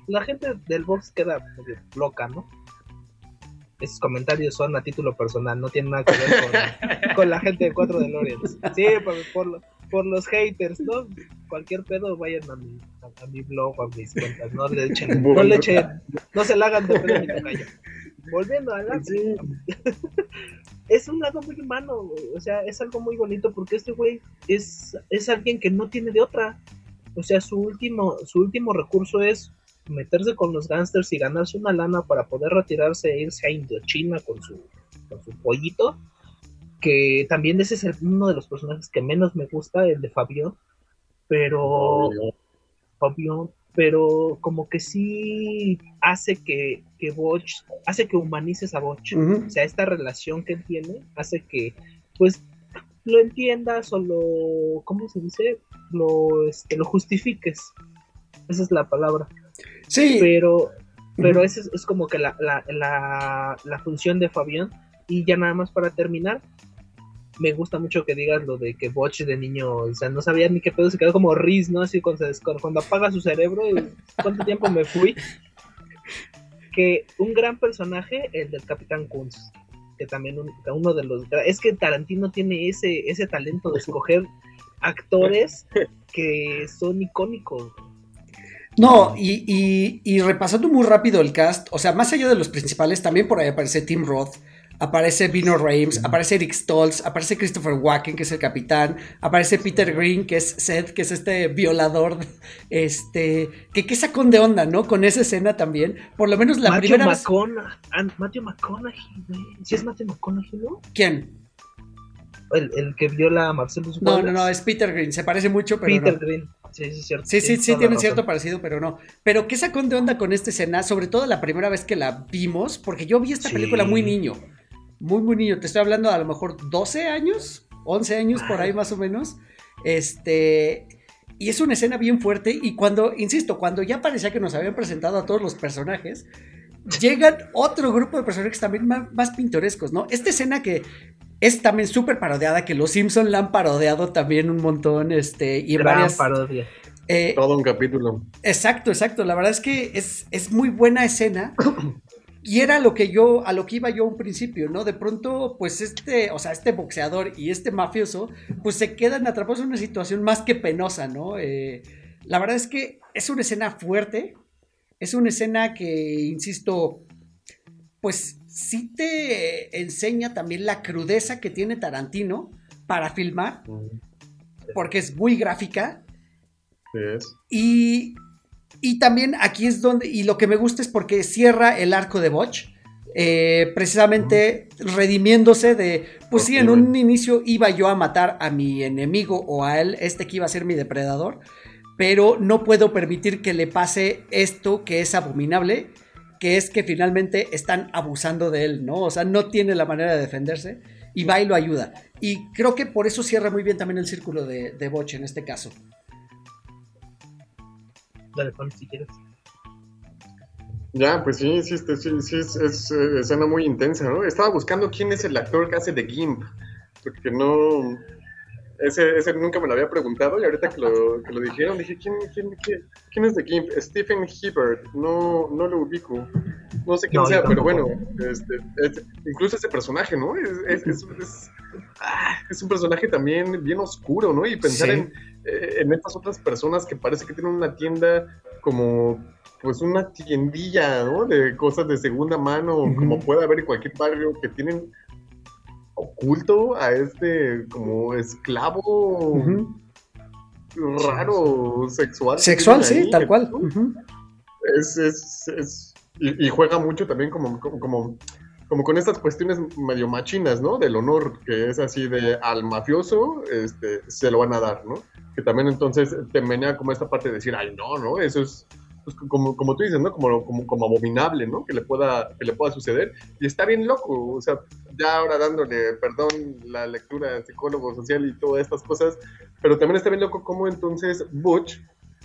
la gente del box queda loca, ¿no? Esos comentarios son a título personal, no tienen nada que ver con, [laughs] con la gente de 4 de Lorenz. Sí, por, por, lo- por los haters, ¿no? Cualquier pedo, vayan a mi, a, a mi blog, a mis cuentas, no le echen, [laughs] no le echen, no se la hagan de pedo mi tocayo. Volviendo a la [laughs] es un lado muy humano, güey. O sea, es algo muy bonito porque este güey es, es alguien que no tiene de otra. O sea, su último, su último recurso es meterse con los gangsters y ganarse una lana para poder retirarse e irse a Indochina con su, con su pollito. Que también ese es el- uno de los personajes que menos me gusta, el de Fabián. Pero Fabián, pero como que sí hace que, que Botch, hace que humanices a Botch. O sea, esta relación que él tiene hace que, pues, lo entiendas o lo, ¿cómo se dice? Lo, este, lo justifiques. Esa es la palabra. Sí, Pero, pero Ujú. esa es, es como que la, la, la, la función de Fabián. Y ya nada más para terminar, me gusta mucho que digas lo de que Botch de niño, o sea, no sabía ni qué pedo, se quedó como Riz, ¿no? Así cuando, cuando apaga su cerebro, ¿cuánto tiempo me fui? Que un gran personaje, el del Capitán Kunz, que también un- uno de los... Es que Tarantino tiene ese, ese talento de escoger actores que son icónicos. No, y, y- y repasando muy rápido el cast, o sea, más allá de los principales, también por ahí aparece Tim Roth, aparece Vino Rames, aparece Eric Stoltz, aparece Christopher Walken, que es el capitán, aparece Peter Green, que es Seth, que es este violador, este, que qué sacón de onda, ¿no? Con esa escena también, por lo menos la Matthew primera vez... Matthew McConaughey, güey. ¿Sí es Matthew McConaughey, no? ¿Quién? El, el que viola a Marcellus No, no, no, es Peter Green, se parece mucho, pero Peter no. Green. Sí, sí, cierto. Sí, sí, sí, razón. cierto parecido, pero no. Pero qué sacón de onda con esta escena, sobre todo la primera vez que la vimos, porque yo vi esta Sí. película muy niño, muy, muy niño. Te estoy hablando a lo mejor 12 años, 11 años por ahí más o menos. Este. Y es una escena bien fuerte. Y cuando, insisto, cuando ya parecía que nos habían presentado a todos los personajes, llegan otro grupo de personajes también más, más pintorescos, ¿no? Esta escena que es también súper parodiada, que los Simpson la han parodiado también un montón, este, y en Gran varias. parodia. eh, Todo un capítulo. Exacto, exacto. La verdad es que es, es muy buena escena. [clears throat] Y era lo que yo, a lo que iba yo a un principio, ¿no? De pronto, pues este, o sea, este boxeador y este mafioso, pues se quedan atrapados en una situación más que penosa, ¿no? Eh, la verdad es que es una escena fuerte, es una escena que, insisto, pues sí te enseña también la crudeza que tiene Tarantino para filmar, porque es muy gráfica, Sí es. y, y también aquí es donde, y lo que me gusta es porque cierra el arco de Botch, eh, precisamente redimiéndose de, pues sí, en un inicio iba yo a matar a mi enemigo o a él, este que iba a ser mi depredador, pero no puedo permitir que le pase esto que es abominable, que es que finalmente están abusando de él, ¿no? O sea, no tiene la manera de defenderse y va y lo ayuda. Y creo que por eso cierra muy bien también el círculo de, de Botch en este caso. Dale, pon si quieres. Ya, pues sí, sí, este, sí, sí, es, es, eh, escena muy intensa, ¿no? Estaba buscando quién es el actor que hace de Gimp, porque no... Ese, ese nunca me lo había preguntado y ahorita que lo, que lo dijeron dije, ¿quién, quién, quién, quién es de Gimp? Stephen Hibbert, no, no lo ubico, no sé quién No, sea, pero bueno, este, es- incluso ese personaje, ¿no? Es, es, es, es- ah, es un personaje también bien oscuro, ¿no? Y pensar Sí. en, eh, en estas otras personas que parece que tienen una tienda como pues una tiendilla, ¿no? De cosas de segunda mano, como puede haber en cualquier barrio, que tienen oculto a este como esclavo raro sexual. Sexual, sí, ahí, tal cual. Es, es, es- y, y juega mucho también como, como, como, como con estas cuestiones medio machinas, ¿no? Del honor, que es así de al mafioso, este, se lo van a dar, ¿no? Que también entonces te menea como esta parte de decir, ay, no, no, eso es, pues, como, como tú dices, ¿no? Como, como, como abominable, ¿no? Que le, pueda, que le pueda suceder. Y está bien loco, o sea, ya ahora dándole, perdón, la lectura psicólogo social y todas estas cosas, pero también está bien loco cómo entonces Butch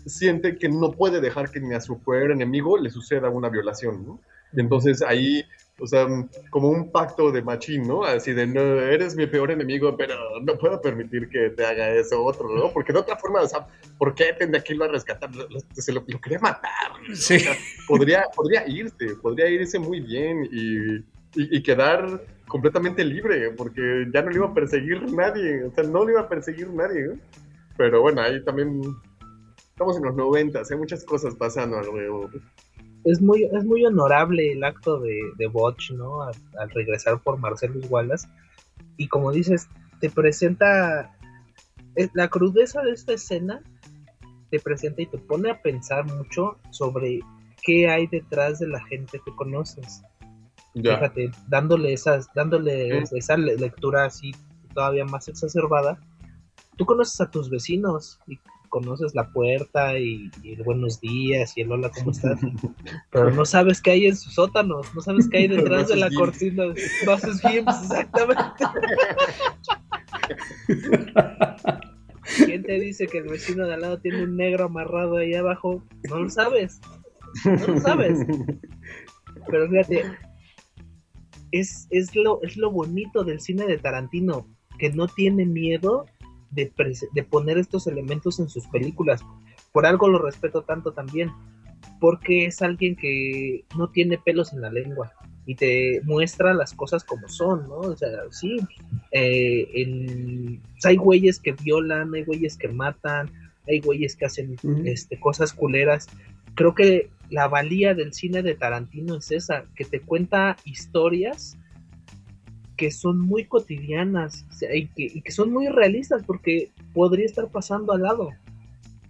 siente que no puede dejar que ni a su peor enemigo le suceda una violación. Y entonces ahí o sea, como un pacto de machín, ¿no? Así de, no, eres mi peor enemigo, pero no puedo permitir que te haga eso otro, ¿no? Porque de otra forma, o sea, ¿por qué tendría que irlo a rescatar? se lo, quería matar. Sí. podría, podría irse, podría irse muy bien y, y, quedar completamente libre, porque ya no le iba a perseguir nadie, o sea, no le iba a perseguir nadie, ¿no? Pero bueno, ahí también estamos en los noventas, hay muchas cosas pasando alrededor es muy, es muy honorable el acto de, de Botch, ¿no? Al, regresar por Marcelo Wallace. Y como dices, te presenta eh, la crudeza de esta escena, te presenta y te pone a pensar mucho sobre qué hay detrás de la gente que conoces. Fíjate, dándole esas, dándole esa lectura así todavía más exacerbada. Tú conoces a tus vecinos y conoces la puerta y, el buenos días y el hola, ¿cómo estás? [laughs] Pero no sabes qué hay en sus sótanos, no sabes qué hay detrás de la cortina. No haces exactamente. ¿Quién te dice que el vecino de al lado tiene un negro amarrado ahí abajo? No lo sabes. No lo sabes. Pero fíjate, es, es, lo, es lo bonito del cine de Tarantino, que no tiene miedo de, poner estos elementos en sus películas. Por algo lo respeto tanto también, porque es alguien que no tiene pelos en la lengua y te muestra las cosas como son, ¿no? O sea, sí, eh, hay güeyes que violan, hay güeyes que matan, hay güeyes que hacen este, cosas culeras. Creo que la valía del cine de Tarantino es esa, que te cuenta historias que son muy cotidianas y, que, son muy realistas porque podría estar pasando al lado.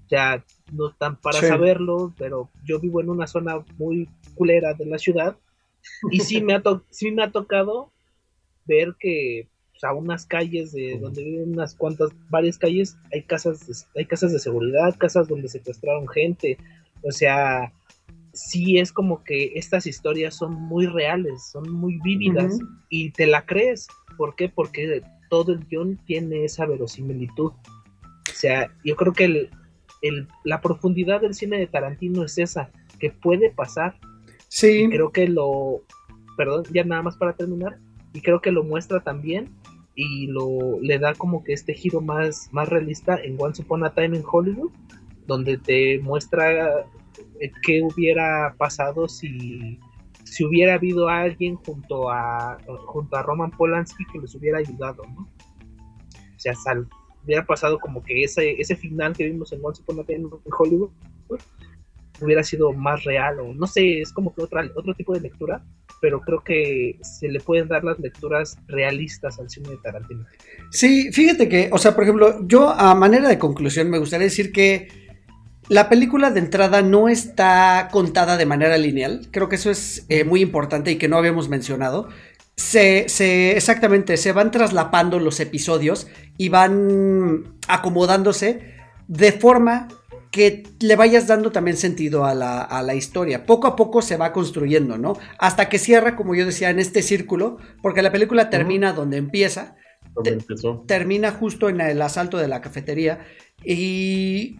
Ya no están para saberlo, pero yo vivo en una zona muy culera de la ciudad y sí me ha, [laughs] sí me ha tocado ver que pues, a unas calles de donde viven unas cuantas, varias calles, hay casas, hay casas de seguridad, casas donde secuestraron gente, o sea, sí es como que estas historias son muy reales, son muy vívidas y te la crees. ¿Por qué? Porque todo el guion tiene esa verosimilitud. O sea, yo creo que el, la profundidad del cine de Tarantino es esa, que puede pasar. Sí. creo que lo, perdón, ya nada más para terminar, y creo que lo muestra también y lo le da como que este giro más, más realista en Once Upon a Time in Hollywood, donde te muestra qué hubiera pasado si, si hubiera habido alguien junto a, junto a Roman Polanski que les hubiera ayudado, ¿no? O sea, sal, hubiera pasado como que ese, ese final que vimos en Once Upon a Time en Hollywood hubiera sido más real o no sé, es como que otra, otro tipo de lectura, pero creo que se le pueden dar las lecturas realistas al cine de Tarantino. Sí, fíjate que, o sea, por ejemplo, yo a manera de conclusión me gustaría decir que la película de entrada no está contada de manera lineal. Creo que eso es eh, muy importante y que no habíamos mencionado. Se, exactamente, se van traslapando los episodios y van acomodándose de forma que le vayas dando también sentido a la, historia. Poco a poco se va construyendo, ¿no? Hasta que cierra, como yo decía, en este círculo, porque la película termina donde empieza. termina justo en el asalto de la cafetería. Y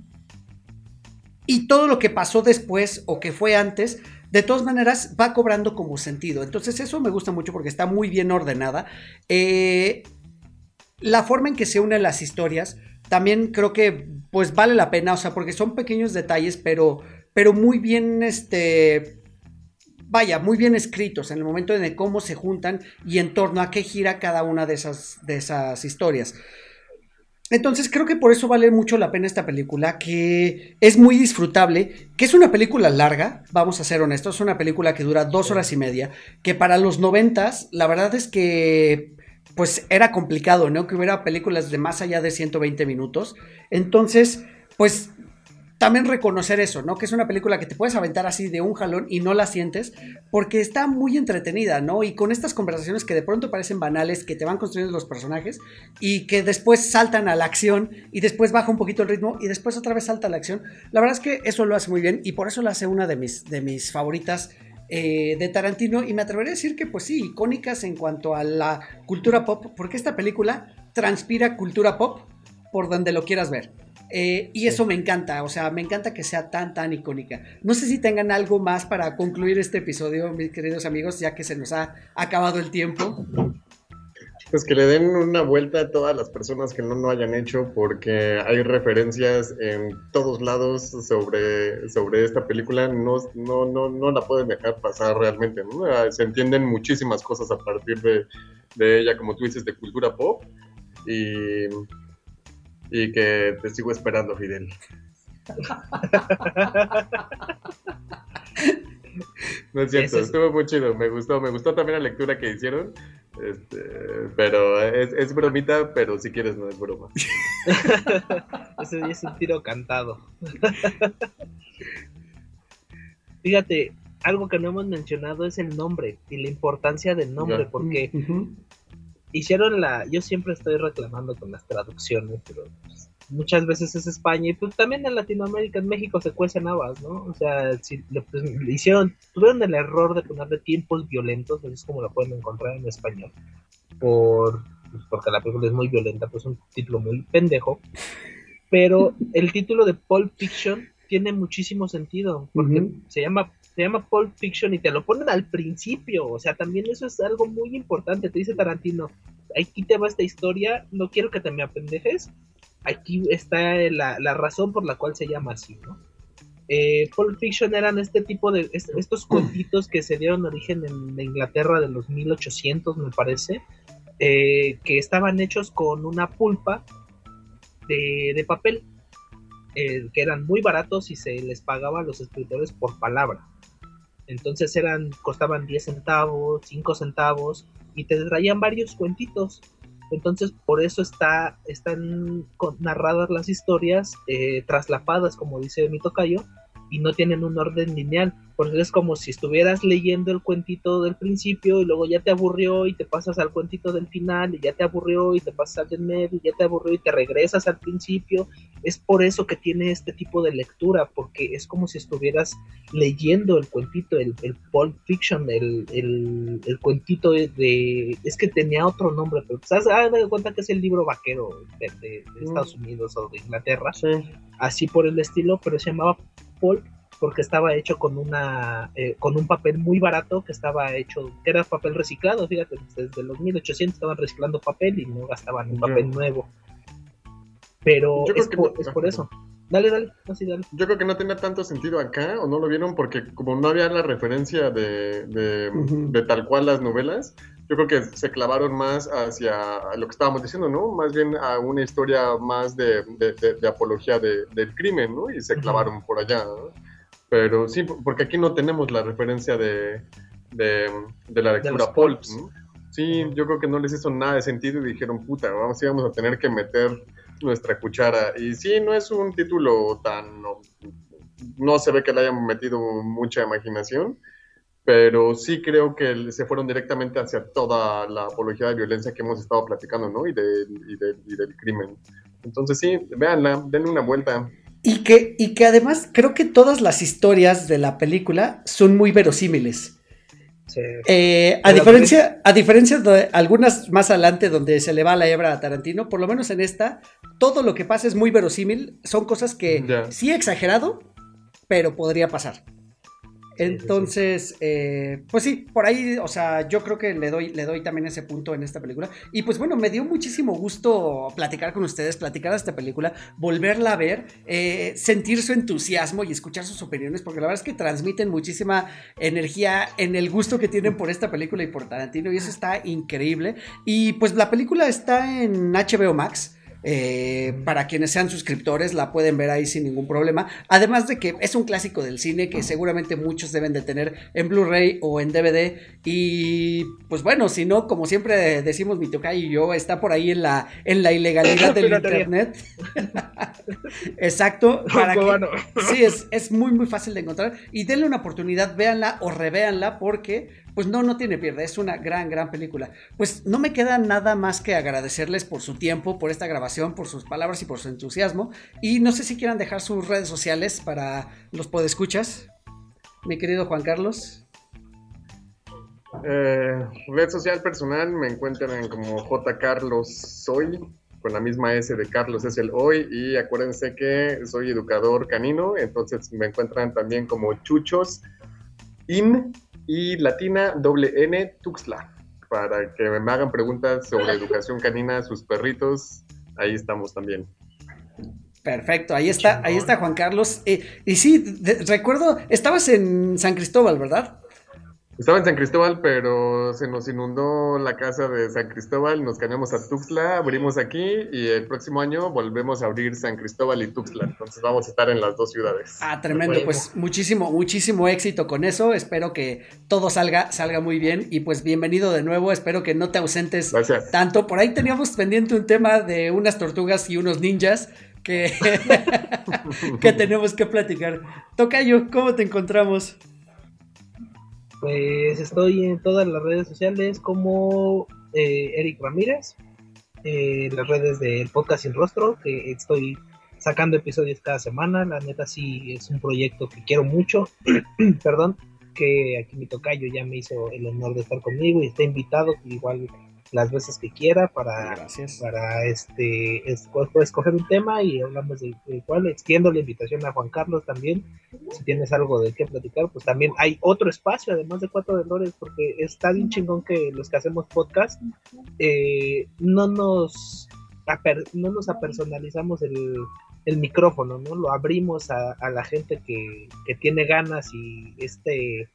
y todo lo que pasó después o que fue antes, de todas maneras va cobrando como sentido. Entonces eso me gusta mucho porque está muy bien ordenada. Eh, la forma en que se unen las historias también creo que pues vale la pena, o sea, porque son pequeños detalles, pero, pero muy bien, este, vaya, muy bien escritos en el momento de cómo se juntan y en torno a qué gira cada una de esas, de esas historias. Entonces creo que por eso vale mucho la pena esta película, que es muy disfrutable, que es una película larga, vamos a ser honestos, es una película que dura dos horas y media, que para los noventas, la verdad es que pues era complicado, ¿no? Que hubiera películas de más allá de 120 minutos. Entonces, pues también reconocer eso, ¿no? Que es una película que te puedes aventar así de un jalón y no la sientes, porque está muy entretenida, ¿no? Y con estas conversaciones que de pronto parecen banales, que te van construyendo los personajes y que después saltan a la acción y después baja un poquito el ritmo y después otra vez salta a la acción. La verdad es que eso lo hace muy bien y por eso lo hace una de mis, de mis favoritas. Eh, de Tarantino y me atrevería a decir que pues sí, icónicas en cuanto a la cultura pop, porque esta película transpira cultura pop por donde lo quieras ver. Eh, y eso me encanta, o sea, me encanta que sea tan, tan icónica. No sé si tengan algo más para concluir este episodio, mis queridos amigos, ya que se nos ha acabado el tiempo. Pues que le den una vuelta a todas las personas que no lo hayan hecho, porque hay referencias en todos lados sobre, sobre esta película. No, no, no, no la pueden dejar pasar realmente. Ah, se entienden muchísimas cosas a partir de, de ella, como tú dices, de cultura pop. Y y que te sigo esperando, Fidel. No es cierto, estuvo muy chido, me gustó, me gustó también la lectura que hicieron, este, pero es, bromita, pero si quieres no es broma. [laughs] Ese es un tiro cantado. Fíjate, algo que no hemos mencionado es el nombre y la importancia del nombre, porque hicieron la, yo siempre estoy reclamando con las traducciones, pero pues, muchas veces es España y pues también en Latinoamérica, en México se cuecen habas, ¿no? O sea, si pues, le, hicieron, tuvieron el error de ponerle tiempos violentos, así es como lo pueden encontrar en español, por, pues, porque la película es muy violenta, pues un título muy pendejo, pero el título de Pulp Fiction tiene muchísimo sentido, porque se llama se llama Pulp Fiction y te lo ponen al principio, o sea, también eso es algo muy importante, te dice Tarantino, aquí te va esta historia, no quiero que te me apendejes, aquí está la, razón por la cual se llama así, ¿no? Eh, Pulp Fiction eran este tipo de, estos [clears throat] cuentitos que se dieron origen en Inglaterra de los 1800, me parece, eh, que estaban hechos con una pulpa de, de papel, eh, que eran muy baratos y se les pagaba a los escritores por palabra. Entonces eran, costaban 10 centavos, 5 centavos y te traían varios cuentitos. Entonces por eso está, están narradas las historias eh, traslapadas, como dice mi tocayo, y no tienen un orden lineal. Porque es como si estuvieras leyendo el cuentito del principio y luego ya te aburrió y te pasas al cuentito del final y ya te aburrió y te pasas al del medio y ya te aburrió y te regresas al principio. Es por eso que tiene este tipo de lectura, porque es como si estuvieras leyendo el cuentito, el, el Pulp Fiction, el, el, cuentito de, Es que tenía otro nombre, pero pues, haz, de cuenta que es el libro vaquero de, mm. Estados Unidos o de Inglaterra. Así por el estilo, pero se llamaba Porque estaba hecho con una eh, con un papel muy barato que estaba hecho que era papel reciclado fíjate desde los 1800 estaban reciclando papel y no gastaban un papel nuevo. Pero es, por, eso. Dale dale, dale. Yo creo que no tenía tanto sentido acá o no lo vieron porque como no había la referencia de, de, tal cual las novelas yo creo que se clavaron más hacia lo que estábamos diciendo, ¿no? Más bien a una historia más de, de, apología del crimen, ¿no? Y se clavaron por allá, ¿no? Pero sí, porque aquí no tenemos la referencia de, de, la lectura Pulp. Sí, yo creo que no les hizo nada de sentido y dijeron, puta, vamos, vamos a tener que meter nuestra cuchara. Y sí, no es un título tan... No, se ve que le hayan metido mucha imaginación, pero sí creo que se fueron directamente hacia toda la apología de violencia que hemos estado platicando, ¿no? Y, y, y del crimen. Entonces sí, véanla, denle una vuelta. Y que, y que además creo que todas las historias de la película son muy verosímiles. Eh, a, diferencia, a diferencia de algunas más adelante donde se le va la hebra a Tarantino, por lo menos en esta, todo lo que pasa es muy verosímil. Son cosas que sí he exagerado, pero podría pasar. Entonces, eh, pues sí, por ahí, o sea, yo creo que le doy, le doy también ese punto en esta película. Y pues bueno, me dio muchísimo gusto platicar con ustedes, platicar esta película, volverla a ver, eh, sentir su entusiasmo y escuchar sus opiniones, porque la verdad es que transmiten muchísima energía en el gusto que tienen por esta película y por Tarantino, y eso está increíble. Y pues la película está en HBO Max. Eh, para quienes sean suscriptores la pueden ver ahí sin ningún problema. Además de que es un clásico del cine que seguramente muchos deben de tener en Blu-ray o en DVD. Y pues bueno, si no, como siempre decimos mi toca y yo, está por ahí en la, en la ilegalidad [laughs] del internet. [laughs] Exacto. [laughs] Para que- Cubano. sí, es, es muy, muy fácil de encontrar. Y denle una oportunidad, véanla o revéanla, porque, pues no, no tiene pierde. Es una gran, gran película. Pues no me queda nada más que agradecerles por su tiempo, por esta grabación, por sus palabras y por su entusiasmo. Y no sé si quieran dejar sus redes sociales para los podescuchas. Mi querido Juan Carlos. Eh, red social personal me encuentran como J. Carlos Soy, con la misma S de Carlos es el hoy. Y acuérdense que soy educador canino, entonces me encuentran también como Chuchos In y Latina doble N Tuxla. Para que me hagan preguntas sobre educación canina, sus perritos, ahí estamos también. Perfecto, ahí está, ahí está Juan Carlos. Eh, y sí, de- recuerdo, estabas en San Cristóbal, ¿verdad? Estaba en San Cristóbal, pero se nos inundó la casa de San Cristóbal, nos cambiamos a Tuxtla, abrimos aquí y el próximo año volvemos a abrir San Cristóbal y Tuxtla. Entonces vamos a estar en las dos ciudades. Ah, tremendo, pues muchísimo, muchísimo éxito con eso. Espero que todo salga, salga muy bien. Y pues bienvenido de nuevo. Espero que no te ausentes Gracias. tanto. Por ahí teníamos pendiente un tema de unas tortugas y unos ninjas que, [laughs] que tenemos que platicar. Tocayo, ¿cómo te encontramos? Pues estoy en todas las redes sociales como eh, Eric Ramírez, eh, las redes del podcast Sin Rostro, que estoy sacando episodios cada semana. La neta sí es un proyecto que quiero mucho. [clears throat] Perdón, que aquí mi tocayo ya me hizo el honor de estar conmigo y está invitado igual las veces que quiera para Gracias. para este esco- escoger un tema y hablamos de, de cuál. Extiendo la invitación a Juan Carlos también. Si tienes algo de qué platicar, pues también hay otro espacio, además de Cuatro de Lores, porque está bien chingón que los que hacemos podcast eh, no nos aper- no nos apersonalizamos el, el micrófono, ¿no? Lo abrimos a, a la gente que, que tiene ganas y este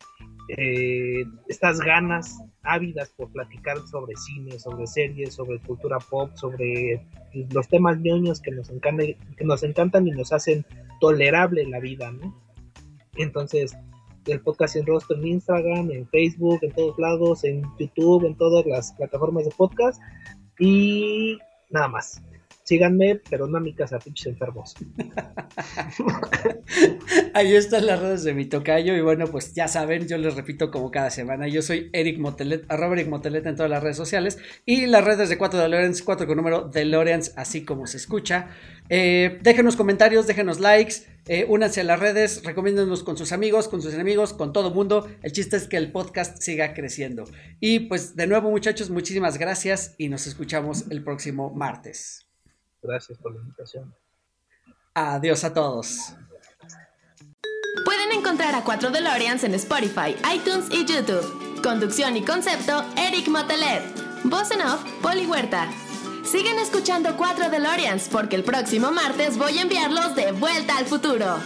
eh, estas ganas ávidas por platicar sobre cine, sobre series, sobre cultura pop, sobre los temas ñoños que nos encantan, que nos encantan y nos hacen tolerable la vida, ¿no? Entonces, el podcast en rostro en Instagram, en Facebook, en todos lados, en YouTube, en todas las plataformas de podcast y nada más. Síganme, pero no a mi casa, pinches enfermos. [laughs] Ahí están las redes de mi tocayo. Y bueno, pues ya saben, yo les repito como cada semana. Yo soy Eric Motelet, arroba Eric Motelet en todas las redes sociales. Y las redes de 4 DeLoreans, 4 con número DeLoreans, así como se escucha. Eh, déjenos comentarios, déjenos likes, eh, únanse a las redes, recomiéndenos con sus amigos, con sus enemigos, con todo mundo. El chiste es que el podcast siga creciendo. Y pues de nuevo, muchachos, muchísimas gracias y nos escuchamos el próximo martes. Gracias por la invitación. Adiós a todos. Pueden encontrar a 4 DeLoreans en Spotify, iTunes y YouTube. Conducción y concepto, Eric Motelet. Voz en off, Poli Huerta. Sigan escuchando 4 DeLoreans porque el próximo martes voy a enviarlos de vuelta al futuro.